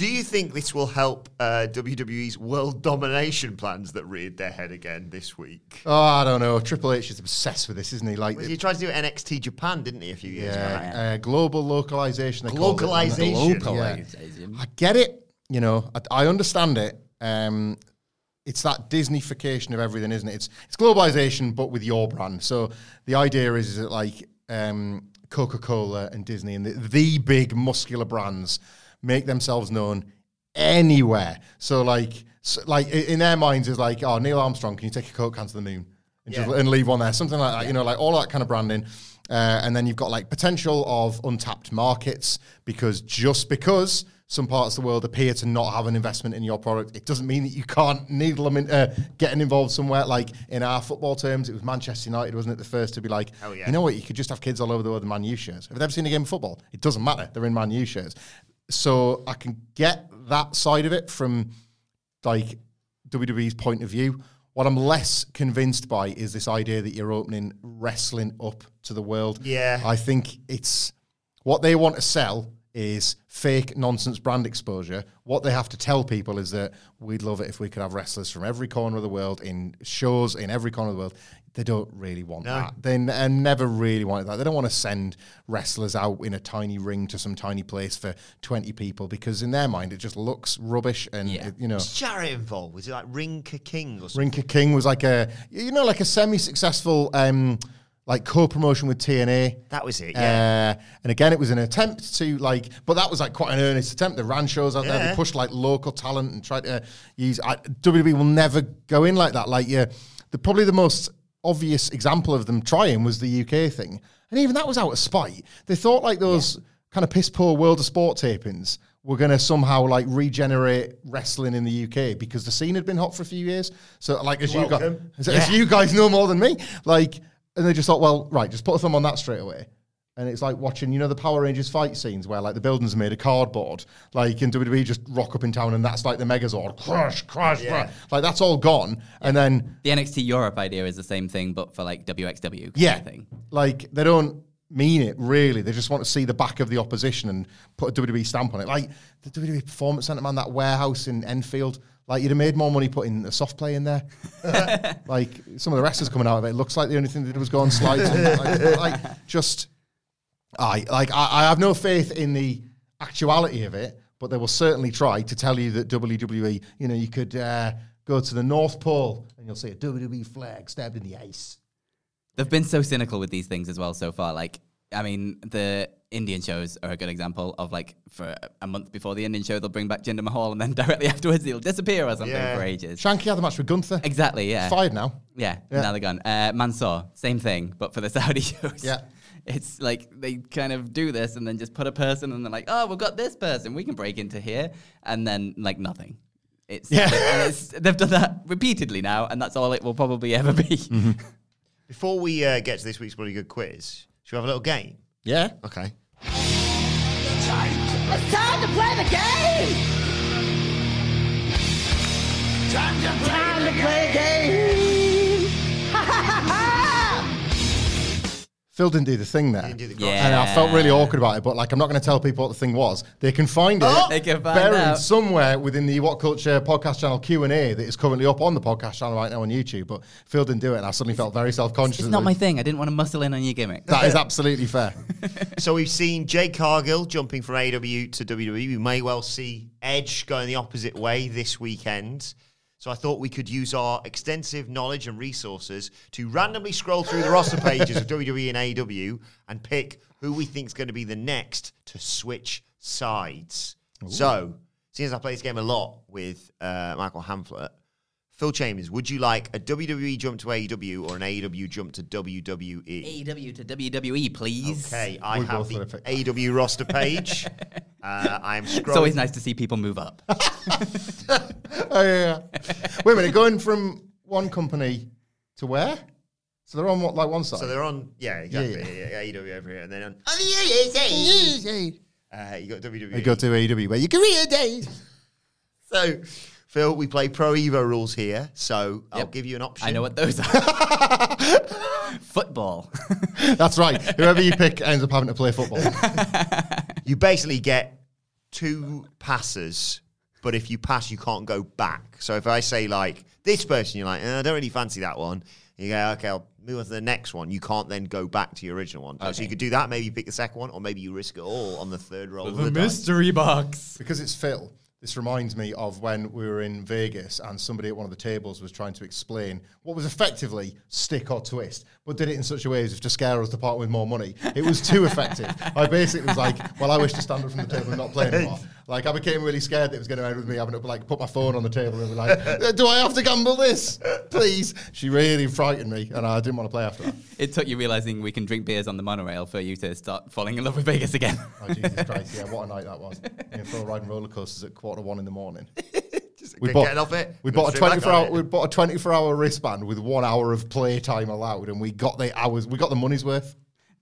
Speaker 1: Do you think this will help uh, WWE's world domination plans that reared their head again this week?
Speaker 2: Oh, I don't know. Triple H is obsessed with this, isn't he? Like,
Speaker 1: Well, he tried to do NXT Japan, didn't he, a few years back?
Speaker 2: yeah, uh, global localization. they called it, wasn't it?
Speaker 1: Glocalization.
Speaker 3: Glocalization.
Speaker 2: I get it. You know, I, I understand it. Um, it's that Disneyfication of everything, isn't it? It's it's globalization, but with your brand. So the idea is, is that like um, Coca Cola and Disney and the, the big muscular brands make themselves known anywhere. So like, so like in their minds is like, oh, Neil Armstrong, can you take a Coke can to the moon and, just, and leave one there? Something like that. You know, like all that kind of branding. Uh, and then you've got like potential of untapped markets because just because some parts of the world appear to not have an investment in your product, it doesn't mean that you can't needle them in, uh, getting involved somewhere. Like in our football terms, it was Manchester United, wasn't it, the first to be like,
Speaker 1: Hell yeah.
Speaker 2: you know what, you could just have kids all over the world in Man U shirts. Have they ever seen a game of football? It doesn't matter. They're in Man U shirts. So I can get that side of it from like WWE's point of view. What I'm less convinced by is this idea that you're opening wrestling up to the world.
Speaker 1: Yeah.
Speaker 2: I think it's what they want to sell is fake nonsense brand exposure. What they have to tell people is that we'd love it if we could have wrestlers from every corner of the world in shows in every corner of the world. They don't really want
Speaker 1: No.
Speaker 2: that. They n- and never really wanted that. They don't want to send wrestlers out in a tiny ring to some tiny place for 20 people because in their mind it just looks rubbish and it- you know
Speaker 1: Was Jarrett involved? Was it like Ring Ka King or something?
Speaker 2: Ring Ka King was like a you know like a semi-successful um like co-promotion with TNA.
Speaker 1: That was it, yeah.
Speaker 2: Uh, and again, it was an attempt to like, but that was like quite an earnest attempt. They ran shows out there. They pushed like local talent and tried to use. I, WWE will never go in like that. Like, yeah, the probably the most obvious example of them trying was the UK thing, and even that was out of spite. They thought like those kind of piss poor World of Sport tapings were going to somehow like regenerate wrestling in the UK because the scene had been hot for a few years. So like as you guys, as, as you guys know more than me, like, and they just thought, well, right, just put a thumb on that straight away. And it's like watching, you know, the Power Rangers fight scenes where like the buildings are made of cardboard, like in WWE just rock up in town and that's like the Megazord, crush, crush,
Speaker 3: Yeah.
Speaker 2: crush. Like that's all gone. And then
Speaker 3: The NXT Europe idea is the same thing, but for like WXW. kind
Speaker 2: yeah,
Speaker 3: of thing.
Speaker 2: like they don't mean it really. They just want to see the back of the opposition and put a WWE stamp on it. Like the WWE Performance Centre, man, that warehouse in Enfield. Like you'd have made more money putting a soft play in there. like some of the wrestlers coming out of it, it looks like the only thing they did was go on slides. and, like, like, just, I like I, I have no faith in the actuality of it, but they will certainly try to tell you that WWE, you know, you could uh, go to the North Pole and you'll see a WWE flag stabbed in the ice.
Speaker 3: They've been so cynical with these things as well so far. Like, I mean, the Indian shows are a good example of like for a month before the Indian show, they'll bring back Jinder Mahal, and then directly afterwards he'll disappear or something
Speaker 2: Yeah.
Speaker 3: for ages.
Speaker 2: Shanky had the match with Gunther.
Speaker 3: Exactly. Yeah.
Speaker 2: Fired now.
Speaker 3: Yeah,
Speaker 2: Yeah.
Speaker 3: now they're gone. Uh, Mansoor, same thing, but for the Saudi shows.
Speaker 2: Yeah.
Speaker 3: It's like they kind of do this and then just put a person and they're like, oh, we've got this person, we can break into here, and then like nothing. It's
Speaker 2: Yeah.
Speaker 3: and it's, they've done that repeatedly now, and that's all it will probably ever be.
Speaker 2: Mm-hmm.
Speaker 1: Before we uh, get to this week's bloody good quiz, should we have a little game?
Speaker 2: Yeah.
Speaker 1: Okay.
Speaker 6: It's time to play the game! Time to play, time to play the game!
Speaker 2: Phil didn't do the thing there.
Speaker 1: do the
Speaker 3: Yeah.
Speaker 2: And I felt really awkward about it, but like I'm not going to tell people what the thing was. They can find it
Speaker 3: Oh! They can find
Speaker 2: buried
Speaker 3: out.
Speaker 2: somewhere within the What Culture podcast channel Q&A that is currently up on the podcast channel right now on YouTube, but Phil didn't do it and I suddenly felt very self-conscious.
Speaker 3: It's not my thing. I didn't want to muscle in on your gimmick.
Speaker 2: That is absolutely fair.
Speaker 1: So we've seen Jade Cargill jumping from AEW to WWE. We may well see Edge going the opposite way this weekend. So I thought we could use our extensive knowledge and resources to randomly scroll through the roster pages of WWE and AEW and pick who we think is going to be the next to switch sides. So, seeing as I play this game a lot with uh, Michael Hamflett, Phil Chambers, would you like a WWE jump to AEW or an AEW jump to WWE?
Speaker 3: AEW to WWE, please.
Speaker 1: Okay, I
Speaker 2: We'll
Speaker 1: have
Speaker 2: go
Speaker 1: the
Speaker 2: for the
Speaker 1: roster page. uh, I am scrolling.
Speaker 3: It's always nice to see people move up.
Speaker 2: oh, yeah, yeah. Wait a minute, going from one company to where? So they're on what, like one side?
Speaker 1: So they're on, yeah, exactly.
Speaker 2: Yeah,
Speaker 1: Yeah, yeah, AEW over here, and then on, on the USA, uh, you got WWE.
Speaker 2: They go to AEW where your career days.
Speaker 1: So, Phil, we play Pro Evo rules here, so I'll give you an option.
Speaker 3: I know what those are. Football.
Speaker 2: That's right. Whoever you pick ends up having to play football.
Speaker 1: You basically get two passes, but if you pass, you can't go back. So if I say like this person, you're like, eh, I don't really fancy that one. You go, okay, I'll move on to the next one. You can't then go back to your original one. So you could do that. Maybe you pick the second one, or maybe you risk it all on the third roll. of the dice.
Speaker 3: mystery box.
Speaker 2: Because it's Phil, this reminds me of when we were in Vegas and somebody at one of the tables was trying to explain what was effectively stick or twist, but did it in such a way as if to scare us to part with more money. It was too effective. I basically was like, well, I wish to stand up from the table and not play anymore. Like, I became really scared that it was going to end with me having to like put my phone on the table and be like, "Uh, do I have to gamble this? Please. She really frightened me and I didn't want to play after that.
Speaker 3: It took you realizing we can drink beers on the monorail for you to start falling in love with Vegas again.
Speaker 2: Oh, Jesus Christ. Yeah, what a night that was. Yeah, Phil riding roller coasters at quarter one in the morning.
Speaker 1: We getting off it.
Speaker 2: We bought a 24 hour.
Speaker 1: it.
Speaker 2: We bought a 24 hour wristband with one hour of play time allowed, and we got the hours. We got the money's worth.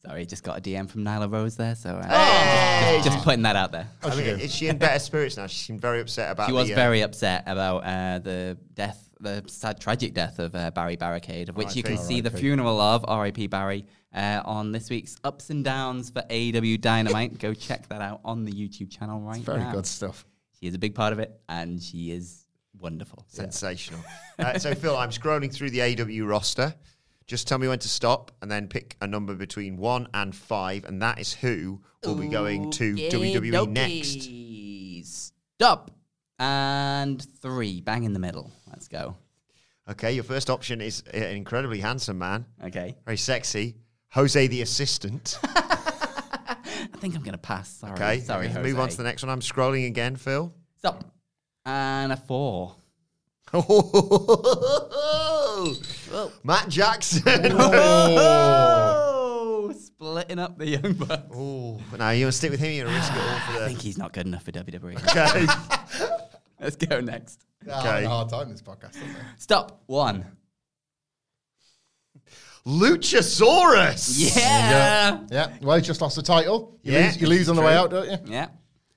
Speaker 3: Sorry, just got a DM from Nyla Rose there, so uh,
Speaker 1: Hey!
Speaker 3: just, just putting that out there.
Speaker 1: I mean, is she in better spirits now? She seemed very upset about.
Speaker 3: She was
Speaker 1: the, uh,
Speaker 3: very upset about uh, the death the sad, tragic death of uh, Barry Barricade, of which you can see the funeral of R.I.P. Barry uh, on this week's Ups and Downs for AEW Dynamite. Go check that out on the YouTube channel right
Speaker 2: Very
Speaker 3: now.
Speaker 2: good stuff.
Speaker 3: She is a big part of it, and she is wonderful.
Speaker 1: Sensational. uh, so, Phil, I'm scrolling through the AEW roster. Just tell me when to stop and then pick a number between one and five, and that is who will be going to WWE next.
Speaker 3: Stop. And three. Bang in the middle. Let's go.
Speaker 1: Okay, your first option is an incredibly handsome man,
Speaker 3: Okay.
Speaker 1: very sexy, Jose the assistant.
Speaker 3: I think I'm going to pass. Sorry.
Speaker 1: Okay,
Speaker 3: Sorry, Jose.
Speaker 1: move on to the next one. I'm scrolling again, Phil.
Speaker 3: Stop. And a four.
Speaker 1: Matt Jackson.
Speaker 3: Oh. oh, splitting up the young bucks.
Speaker 1: Oh, but now you want to stick with him? You're to risk it all for
Speaker 3: I think he's not good enough for WWE.
Speaker 1: Okay.
Speaker 3: Let's go next.
Speaker 2: Yeah, I'm having
Speaker 1: Okay.
Speaker 2: a hard time this podcast. Isn't it?
Speaker 3: Stop. One.
Speaker 1: Luchasaurus.
Speaker 3: Yeah.
Speaker 2: Yeah. Well, you just lost the title. You
Speaker 1: Yeah,
Speaker 2: lose, you lose on the
Speaker 1: true.
Speaker 2: way out, don't you?
Speaker 3: Yeah.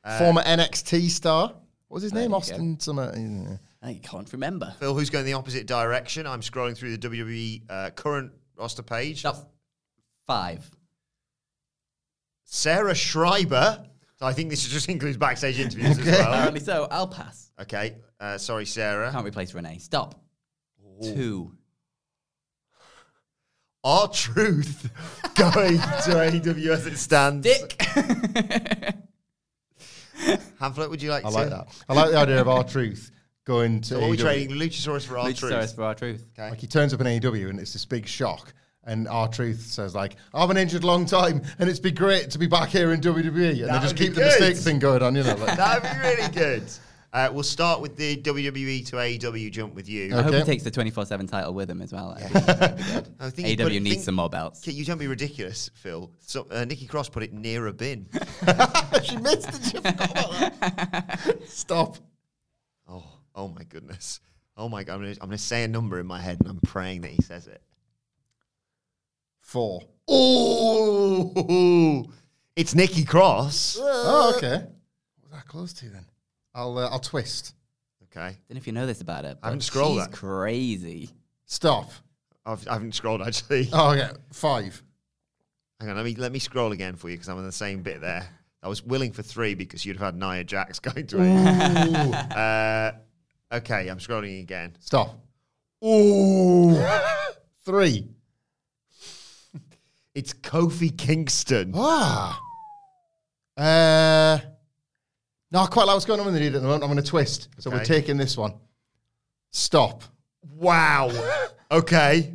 Speaker 2: Uh, Former NXT star. What was his name? Austin Summer.
Speaker 3: I can't remember.
Speaker 1: Phil, who's going the opposite direction? I'm scrolling through the WWE uh, current roster page.
Speaker 3: Stop. Five.
Speaker 1: Sarah Schreiber. So I think this just includes backstage interviews as well.
Speaker 3: Apparently so. I'll pass.
Speaker 1: Okay. Uh, sorry, Sarah.
Speaker 3: Can't replace Renee. Stop. Two.
Speaker 1: R-Truth going to AEW as it stands.
Speaker 3: Dick.
Speaker 1: Hamflett, would you like
Speaker 2: I
Speaker 1: to?
Speaker 2: like that. I like the idea of our truth going to.
Speaker 1: So what are we
Speaker 2: AEW.
Speaker 1: trading? Luchasaurus for our
Speaker 3: Luchasaurus
Speaker 1: truth.
Speaker 3: for R-Truth.
Speaker 1: Okay.
Speaker 2: Like he turns up in AEW and it's this big shock. And R-Truth says like, I've been injured a long time, and it's been great to be back here in WWE. And they
Speaker 1: That
Speaker 2: just
Speaker 1: would be
Speaker 2: keep the
Speaker 1: good.
Speaker 2: mistake thing going on, you know. Like,
Speaker 1: That'd be really good. Uh, we'll start with the WWE to AEW jump with you.
Speaker 3: I hope he
Speaker 2: Okay.
Speaker 3: takes the 24 7 title with him as well.
Speaker 1: I think you put
Speaker 3: AEW
Speaker 1: it-
Speaker 3: needs
Speaker 1: think-
Speaker 3: some more belts.
Speaker 1: Okay, You don't be ridiculous, Phil. So, uh, Nikki Cross put it near a bin.
Speaker 2: she missed it. She forgot about that. Stop.
Speaker 1: Oh, my goodness. Oh my god. I'm gonna, I'm gonna say a number in my head and I'm praying that he says it.
Speaker 2: Four.
Speaker 1: Oh, it's Nikki Cross.
Speaker 2: Oh, okay. What was that close to then? I'll uh, I'll twist.
Speaker 1: Okay.
Speaker 3: don't know if you know this about it.
Speaker 1: I haven't
Speaker 3: but
Speaker 1: scrolled
Speaker 3: she's
Speaker 1: that.
Speaker 3: crazy.
Speaker 2: Stop.
Speaker 1: I've, I haven't scrolled actually.
Speaker 2: Oh, okay. Five.
Speaker 1: Hang on, let me let me scroll again for you because I'm on the same bit there. I was willing for three because you'd have had Nia Jax going to it. uh, okay, I'm scrolling again.
Speaker 2: Stop.
Speaker 1: Ooh,
Speaker 2: Three.
Speaker 1: it's Kofi Kingston.
Speaker 2: Ah. Uh. No, I quite like what's going on with the lead at the moment. I'm going to twist. So we're
Speaker 1: Okay.
Speaker 2: taking this one. Stop.
Speaker 1: Wow. Okay,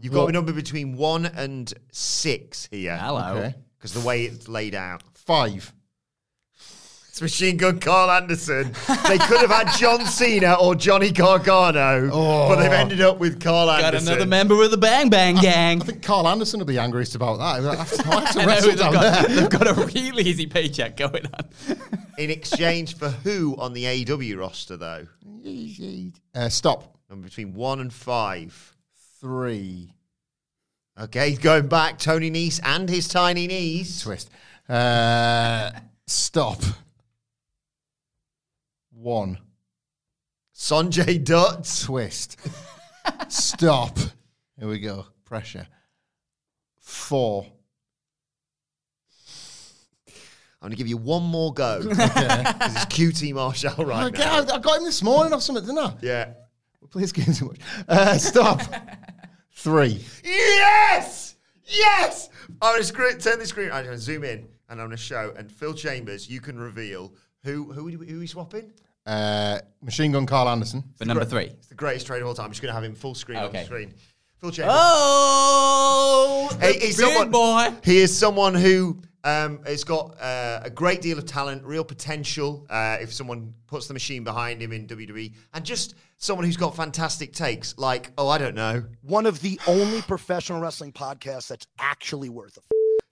Speaker 1: you've got a number between one and six here
Speaker 3: Hello.
Speaker 2: Okay.
Speaker 1: because the way it's laid out.
Speaker 2: Five.
Speaker 1: It's Machine Gun Karl Anderson. they could have had John Cena or Johnny Gargano, but they've ended up with
Speaker 3: Karl
Speaker 1: Anderson.
Speaker 3: Got another member of the Bang Bang Gang.
Speaker 2: I think Karl Anderson will be angriest about that. I have to, I have to
Speaker 3: I know, they've,
Speaker 2: down
Speaker 3: got,
Speaker 2: there.
Speaker 3: they've got a really easy paycheck going on.
Speaker 1: In exchange for who on the AEW roster, though?
Speaker 2: Uh, stop.
Speaker 1: Number between one and five.
Speaker 2: Three.
Speaker 1: Okay, going back. Tony Nese and his tiny knees.
Speaker 2: Twist. Uh, stop. One.
Speaker 1: Sanjay Dutt.
Speaker 2: Twist. stop. Here we go. Pressure. Four.
Speaker 1: I'm going to give you one more go. Because it's QT Marshall right
Speaker 2: Okay,
Speaker 1: now.
Speaker 2: I, I got him this morning or something, didn't I?
Speaker 1: Yeah.
Speaker 2: We play this game too much. Uh, stop. Three.
Speaker 1: Yes! Yes! I'm to screen, turn the screen. I'm going to zoom in and I'm going to show. And Phil Chambers, you can reveal who who who are we swapping?
Speaker 2: Uh, Machine Gun Karl Anderson.
Speaker 3: For number
Speaker 1: Great-
Speaker 3: three.
Speaker 1: It's the greatest trade of all time. I'm just going to have him full screen on the screen. Phil Chambers.
Speaker 3: Oh, the
Speaker 1: Hey, he's someone,
Speaker 3: boy.
Speaker 1: He is someone who um, has got uh, a great deal of talent, real potential. Uh, if someone puts the machine behind him in WWE, and just someone who's got fantastic takes, like oh, I don't know,
Speaker 7: One of the only professional wrestling podcasts that's actually worth a f-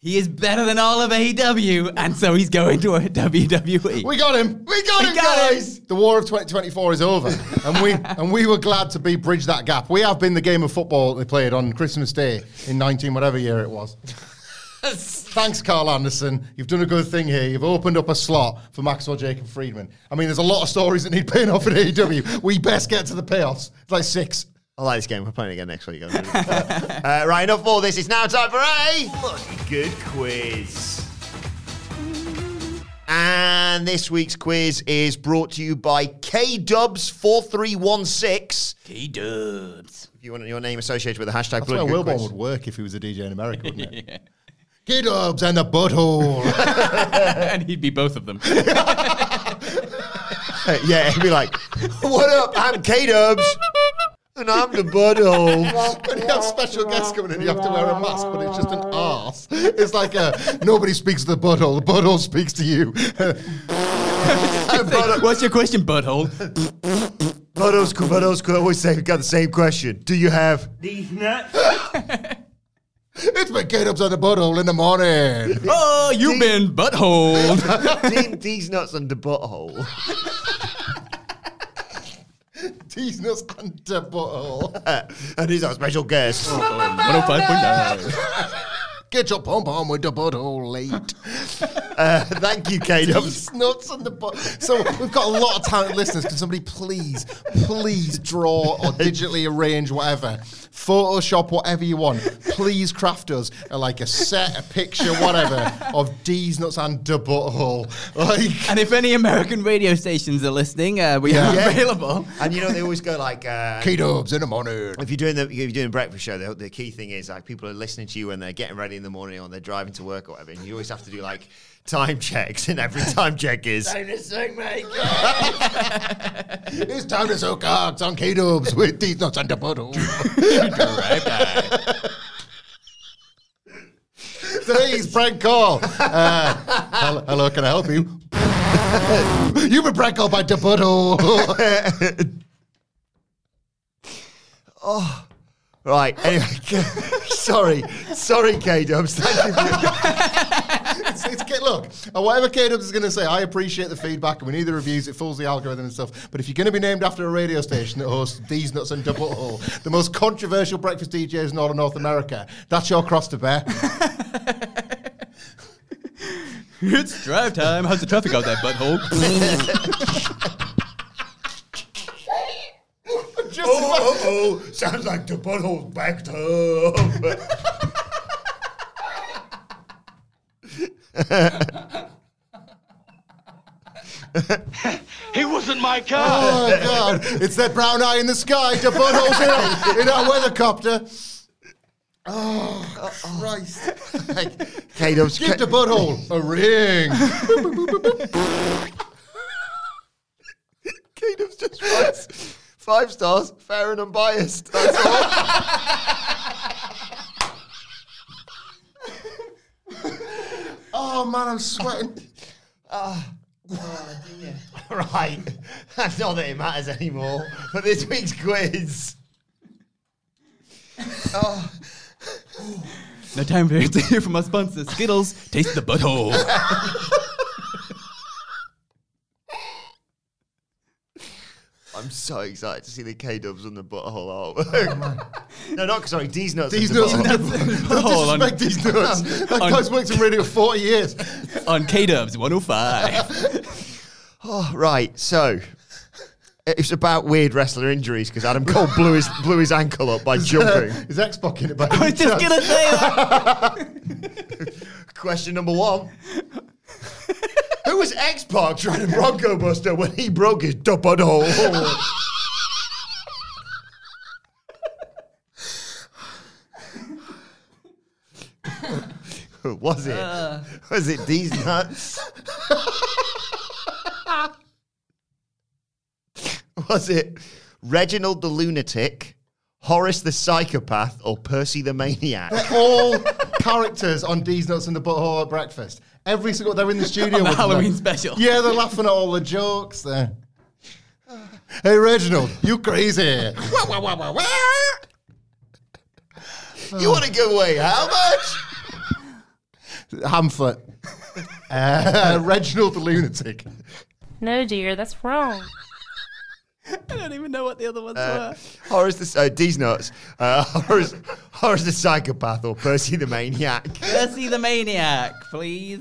Speaker 3: He is better than all of AEW, and so he's going to a WWE.
Speaker 2: We got him.
Speaker 1: we got
Speaker 3: We
Speaker 1: him,
Speaker 3: got him.
Speaker 1: guys.
Speaker 2: The war of 2024 is over, and we and we were glad to be bridge that gap. We have been the game of football they played on Christmas Day in 19 whatever year it was. Thanks, Karl Anderson. You've done a good thing here. You've opened up a slot for Maxwell Jacob Friedman. I mean, there's a lot of stories that need paying off in AEW. We best get to the payoffs. It's like six.
Speaker 1: I like this game. We're playing it again next week. uh, right, enough of all this. It's now time for a bloody good quiz. And this week's quiz is brought to you by K Dubs four three one six.
Speaker 3: K Dubs.
Speaker 1: If you want your name associated with the hashtag
Speaker 2: That's where Wilbourn
Speaker 1: quiz.
Speaker 2: would work if he was a DJ in America, wouldn't it? K-Dubs and the butthole.
Speaker 3: and he'd be both of them.
Speaker 1: yeah, he'd be like, "What up? I'm K Dubs, and I'm the butthole."
Speaker 2: when you have special guests coming in, you have to wear a mask, but it's just an ass. It's like a, nobody speaks to the butthole, the butthole speaks to you.
Speaker 3: What's your question, butthole?
Speaker 1: Buttholes, buttholes could always say, "Got the same question. Do you have?"
Speaker 4: These nuts.
Speaker 2: it's been K-Dubs on the butthole in the morning.
Speaker 3: Oh, you've been butthole.
Speaker 1: Dean- These nuts and the butthole.
Speaker 2: These nuts and the butthole.
Speaker 1: and he's our special guest.
Speaker 3: 105.9.
Speaker 2: Get your pom pom with the butthole late.
Speaker 1: Uh, thank you, K Dubs.
Speaker 2: Nuts and the butt. So we've got a lot of talented listeners. Can somebody please, please draw or digitally arrange whatever, Photoshop whatever you want. Please craft us a, like a set, a picture, whatever of D's nuts and the butthole. Like,
Speaker 3: and if any American radio stations are listening, uh, we are
Speaker 1: Yeah.
Speaker 3: available.
Speaker 1: And you know they always go like, uh,
Speaker 2: K Dubs in the morning.
Speaker 1: if you're doing the if you're doing a breakfast show, the, the key thing is like people are listening to you when they're getting ready in the morning or they're driving to work or whatever, and you always have to do like time checks, and every time check is.
Speaker 2: It's time to soak cocks on K Dubs with these nuts and the butthole.
Speaker 3: right back.
Speaker 2: Please, prank call. Uh, hello, hello, can I help you? You've been prank called by the oh,
Speaker 1: Right. Anyway, sorry, sorry, K Dubs. Thank you. For,
Speaker 2: it's, it's, K- look, uh, whatever K Dubs is going to say, I appreciate the feedback and we need the reviews. It fools the algorithm and stuff. But if you're going to be named after a radio station that hosts These Nuts and Double Hole, the most controversial breakfast DJs in all of North America, that's your cross to bear.
Speaker 3: It's drive time. How's the traffic out there, butthole?
Speaker 2: Just
Speaker 1: oh, oh, oh, sounds like the butthole's backed up.
Speaker 4: He wasn't my car.
Speaker 2: Oh, God. It's that brown eye in the sky. The butthole's in, our- in our weathercopter. Oh, Christ.
Speaker 1: K Dubs.
Speaker 2: Give the butthole a ring.
Speaker 1: K just writes five stars, fair and unbiased. That's all.
Speaker 2: Oh, man, I'm sweating. Ah.
Speaker 1: right. That's not that it matters anymore. But this week's quiz. oh.
Speaker 3: no time for to hear from our sponsor, Skittles. Taste the butthole.
Speaker 1: I'm so excited to see the K Dubs on the butthole artwork. Oh, no, not sorry, D's nuts.
Speaker 2: These
Speaker 1: and the
Speaker 2: nuts.
Speaker 1: butthole.
Speaker 3: Butthole on-
Speaker 2: Don't disrespect these nuts. That
Speaker 3: On-
Speaker 2: guy's worked in radio 40 years.
Speaker 3: on K Dubs 105.
Speaker 1: Oh, right. So it's about weird wrestler injuries because Adam Cole blew his blew his ankle up by jumping.
Speaker 2: Is X-Pac in it by
Speaker 3: I was just gonna say that.
Speaker 1: Question number one. Who was X Pac trying to Bronco Buster when he broke his double hole? was it? Uh. was it these nuts? was it Reginald the lunatic, Horace the psychopath, or Percy the maniac?
Speaker 2: They're all characters on D's Nuts and the Butthole at breakfast. Every single, they're in the studio
Speaker 3: On the
Speaker 2: with them.
Speaker 3: Halloween special.
Speaker 2: Yeah, they're laughing at all the jokes there. Hey, Reginald, you crazy. Wah, wah, wah, wah, wah.
Speaker 1: You want to give away how much?
Speaker 2: Hamfoot. Uh, Reginald the lunatic.
Speaker 8: No, dear, that's wrong.
Speaker 3: I don't even know what the other ones
Speaker 1: Uh,
Speaker 3: were.
Speaker 1: Horace the uh, D's nuts. Uh, Horace, Horace the psychopath or Percy the maniac.
Speaker 3: Percy the Maniac, please.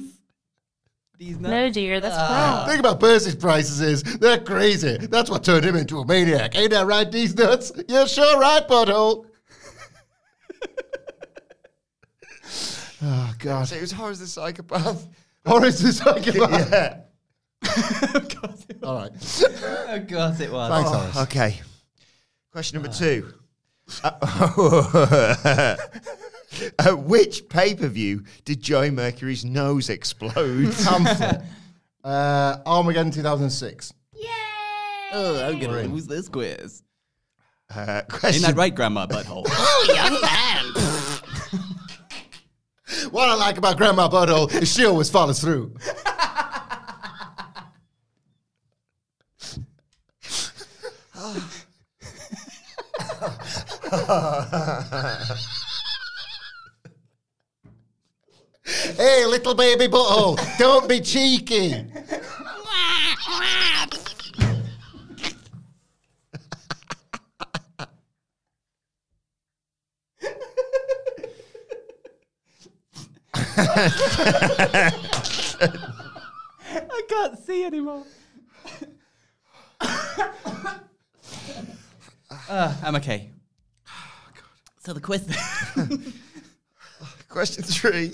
Speaker 3: These nuts.
Speaker 8: No, dear, that's
Speaker 3: Ah.
Speaker 8: wrong.
Speaker 2: Thing about Percy's prices is they're crazy. That's what turned him into a maniac. Ain't that right, these nuts? You're sure right, butthole. oh God.
Speaker 1: So it was Horace the psychopath.
Speaker 2: Horace the psychopath.
Speaker 1: yeah.
Speaker 2: All right.
Speaker 3: Of course it was.
Speaker 2: Thanks,
Speaker 1: Oh,
Speaker 2: Horace.
Speaker 1: okay. Question number two. Uh, At which pay per view did Joey Mercury's nose explode?
Speaker 2: Hamflett. Uh, Armageddon 2006.
Speaker 3: Oh, I'm gonna lose this quiz.
Speaker 1: Uh,
Speaker 3: Ain't
Speaker 1: question.
Speaker 3: that right, Grandma Butthole?
Speaker 6: Oh, young man.
Speaker 2: What I like about Grandma Butthole is she always follows through. hey, little baby butthole, don't be cheeky.
Speaker 3: I can't see anymore. uh, I'm okay. So the quiz.
Speaker 1: Question three.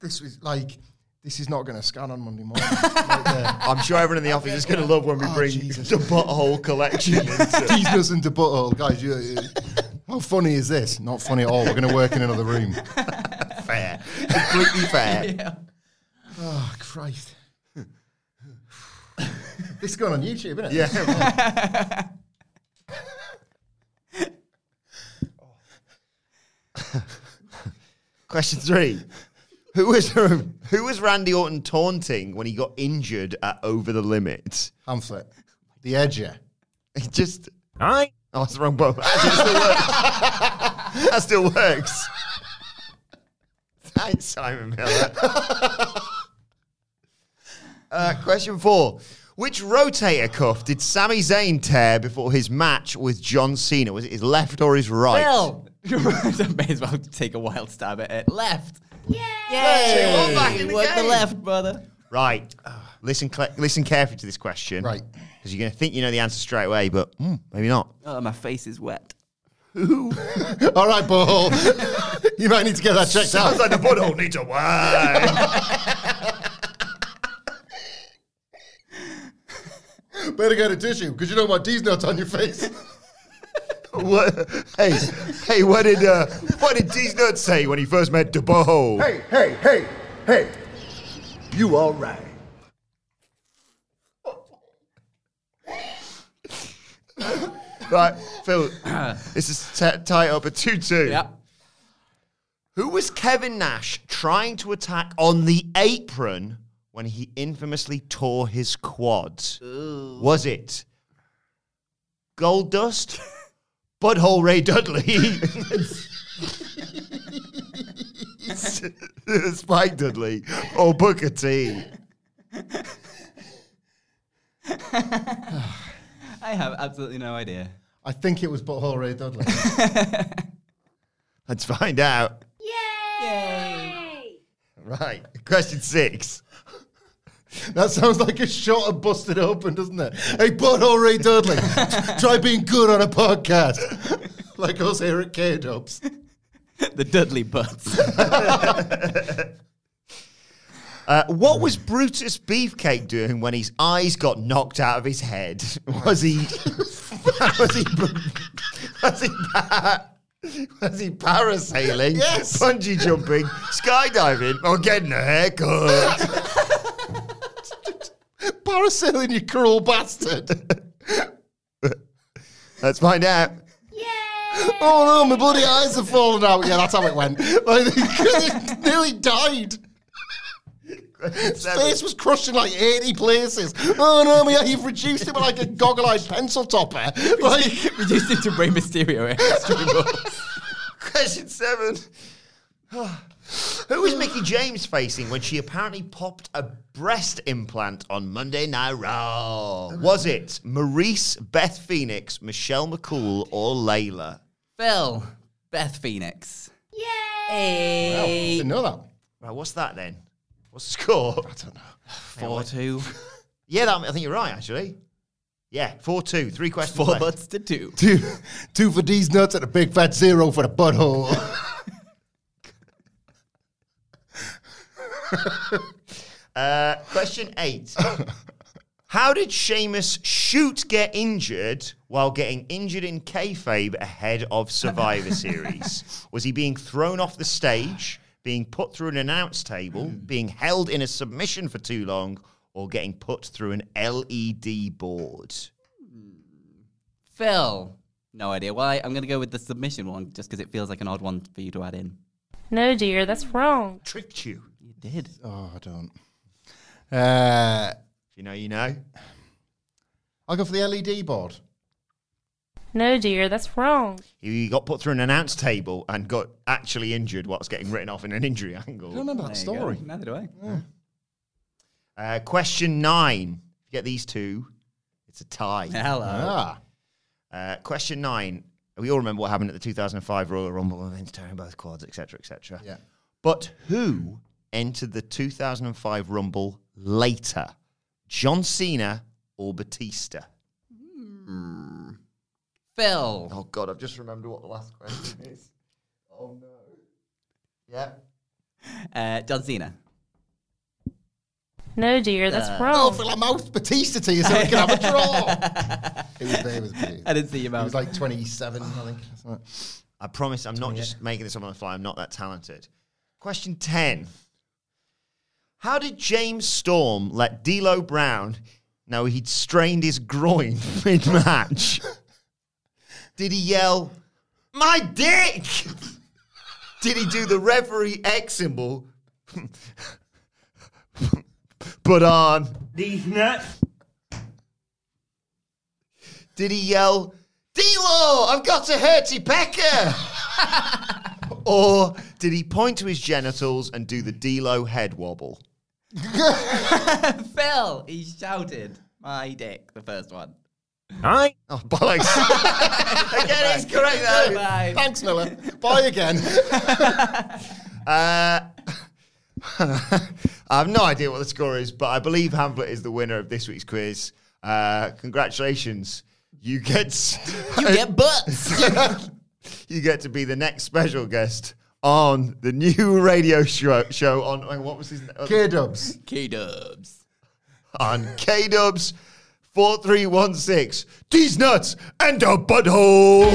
Speaker 2: This was like, this is not going to scan on Monday morning. Like, uh,
Speaker 1: I'm sure everyone in the office is going to love when we
Speaker 2: Oh,
Speaker 1: bring
Speaker 2: Jesus.
Speaker 1: the butthole collection. into-
Speaker 2: Teasness into butthole, guys. You, you- how funny is this? Not funny at all. We're going to work in another room.
Speaker 1: fair. Completely fair.
Speaker 3: yeah.
Speaker 2: Oh Christ! this is going on YouTube, isn't it?
Speaker 1: Yeah. Question three. Who was who was Randy Orton taunting when he got injured at Over the Limit?
Speaker 2: Hamflett. The Edger.
Speaker 1: It just. I. Oh, it's the wrong button. Actually, it still works. that still works. Thanks, Simon Miller. uh, question four. Which rotator cuff did Sami Zayn tear before his match with John Cena? Was it his left or his right?
Speaker 3: Phil! You may as well take a wild stab at it. Left.
Speaker 1: Yay!
Speaker 3: Yay!
Speaker 1: One back in the
Speaker 3: Work the
Speaker 1: game.
Speaker 3: left, brother.
Speaker 1: Right. Listen, cle listen carefully to this question.
Speaker 2: Right.
Speaker 1: Because you're going to think you know the answer straight away, but mm, maybe not.
Speaker 3: Oh, my face is wet.
Speaker 2: All right, butthole. you might need to get that checked out.
Speaker 1: Sounds
Speaker 2: out.
Speaker 1: like the butthole needs a wine.
Speaker 2: Better get a tissue because you don't want these nuts on your face.
Speaker 1: What? Hey, hey, what did uh, what did D's nuts say when he first met the butthole?
Speaker 9: Hey, hey, hey, hey. You all right?
Speaker 1: Right, Phil. this is t- tied up at two two.
Speaker 3: Yep.
Speaker 1: Who was Kevin Nash trying to attack on the apron when he infamously tore his quads? Was it Goldust, Butthole Ray Dudley, Spike Dudley, or Booker T?
Speaker 3: I have absolutely no idea.
Speaker 2: I think it was Butthole Ray Dudley.
Speaker 1: Let's find out.
Speaker 3: Yay!
Speaker 1: Right, question six.
Speaker 2: That sounds like a shot of busted open, doesn't it? Hey, Butthole Ray Dudley, try being good on a podcast. like us here at K Dubs.
Speaker 3: the Dudley Butts.
Speaker 1: Uh, what was Brutus Beefcake doing when his eyes got knocked out of his head? Was he? was he? Was he? pa- Was he parasailing,
Speaker 2: Yes.
Speaker 1: bungee jumping, skydiving, or getting a haircut?
Speaker 2: Parasailing, you cruel bastard.
Speaker 1: Let's find out.
Speaker 2: Oh no, my bloody eyes have fallen out. Yeah, that's how it went. Like, he nearly died. His face was crushed in like 80 places. Oh no, my, you've reduced it with like a goggle-eyed pencil topper. Like,
Speaker 3: Reduced it to Rey Mysterio. Extreme
Speaker 1: Question seven. Who was Mickie James facing when she apparently popped a breast implant on Monday Night Raw? Was it Maryse, Beth Phoenix, Michelle McCool, or Layla?
Speaker 3: Phil, Beth Phoenix.
Speaker 2: Wow,
Speaker 3: Yay!
Speaker 2: didn't know that.
Speaker 1: Right, what's that then? What's the score?
Speaker 2: I don't know.
Speaker 3: Four two.
Speaker 1: Yeah, that, I think you're right, actually. Yeah, 4 2. Three questions
Speaker 3: Four
Speaker 1: left.
Speaker 3: butts to two.
Speaker 2: Two, two for these nuts and a big fat zero for the butthole.
Speaker 1: Uh, question 8. How did Sheamus shoot get injured while getting injured in kayfabe ahead of Survivor Series? Was he being thrown off the stage, being put through an announce table, being held in a submission for too long, or getting put through an LED board?
Speaker 3: Phil. No idea why. I'm going to go with the submission one just because it feels like an odd one for you to add in.
Speaker 8: No, dear, that's wrong.
Speaker 1: Tricked you.
Speaker 3: You did.
Speaker 2: oh, I don't. Uh,
Speaker 1: If you know, you know.
Speaker 2: I'll go for the LED board.
Speaker 8: No, dear, that's wrong.
Speaker 1: He got put through an announce table and got actually injured whilst getting written off in an injury angle.
Speaker 2: I don't remember that
Speaker 3: There you go.
Speaker 2: story.
Speaker 3: Neither do I.
Speaker 1: Uh, question nine. If you get these two, it's a tie.
Speaker 3: Hello.
Speaker 2: Ah,
Speaker 1: Uh, question nine. We all remember what happened at the 2005 Royal Rumble, Vince tearing both quads, etc., etc.
Speaker 2: yeah.
Speaker 1: But who entered the 2005 Rumble later? John Cena or Batista?
Speaker 3: Phil.
Speaker 1: Oh God, I've just remembered what the last question is. Oh no. Yeah.
Speaker 3: Uh, John Cena.
Speaker 8: No, dear, that's
Speaker 3: Uh,
Speaker 2: Oh,
Speaker 8: wrong.
Speaker 2: Phil, I mouthed Batista to you so we can have a draw. it was, it was Batista.
Speaker 3: I didn't see your
Speaker 2: mouth. It
Speaker 3: was
Speaker 2: like 27, I think.
Speaker 1: I promise I'm not just making this up on the fly. I'm not that talented. Question 10. How did James Storm let D'Lo Brown know he'd strained his groin mid-match? did he yell, "My dick"? did he do the referee X symbol? Put on.
Speaker 4: These nuts.
Speaker 1: Did he yell, D'Lo, I've got a hurty pecker? or did he point to his genitals and do the D'Lo head wobble?
Speaker 3: Phil. He shouted, "My dick." The first one.
Speaker 1: Aye. Oh, bollocks. Again, it's correct though.
Speaker 3: Bye.
Speaker 2: Thanks, Miller. Bye again.
Speaker 1: Uh, I have no idea what the score is, but I believe Hamflett is the winner of this week's quiz. Uh, congratulations. You get
Speaker 3: You get butts.
Speaker 1: You get to be the next special guest on the new radio show, show on what was his name?
Speaker 2: K Dubs.
Speaker 3: K Dubs.
Speaker 1: on K Dubs 4316. These nuts and a butthole.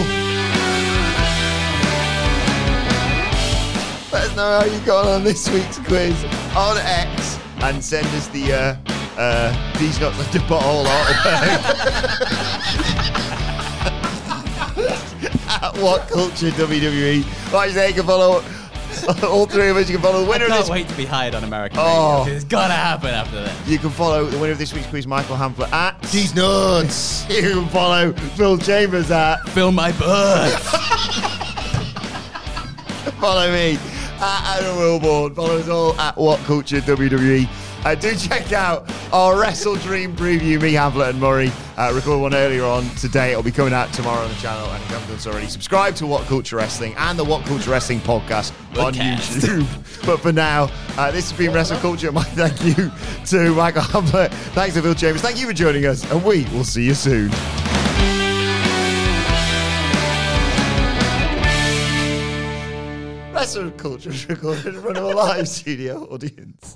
Speaker 1: Let us know how you got on this week's quiz on X and send us the uh, uh, these nuts and a butthole artifact. At what culture WWE? Like I say, you can follow all three of us. You can follow the winner
Speaker 3: I can't
Speaker 1: this
Speaker 3: wait to be hired on American
Speaker 1: Oh.
Speaker 3: radio. It's gotta happen after this.
Speaker 1: You can follow the winner of this week's quiz, Michael Hamflett, at
Speaker 2: These nuts.
Speaker 1: You can follow Phil Chambers at
Speaker 3: Fill my butt.
Speaker 1: follow me at Adam Wilbourn. Follow us all at What Culture WWE. Uh, do check out our Wrestle Dream preview, me, Hamflett, and Murray. Uh, recorded one earlier on today. It'll be coming out tomorrow on the channel. And if you haven't done so already, subscribe to What Culture Wrestling and the What Culture Wrestling podcast on
Speaker 3: Podcast.
Speaker 1: YouTube. but for now, uh, this has been Wrestle Culture. My thank you to Michael Hamflett. Thanks to Phil Chambers. Thank you for joining us, and we will see you soon. Wrestle Culture is recorded in front of a live studio audience.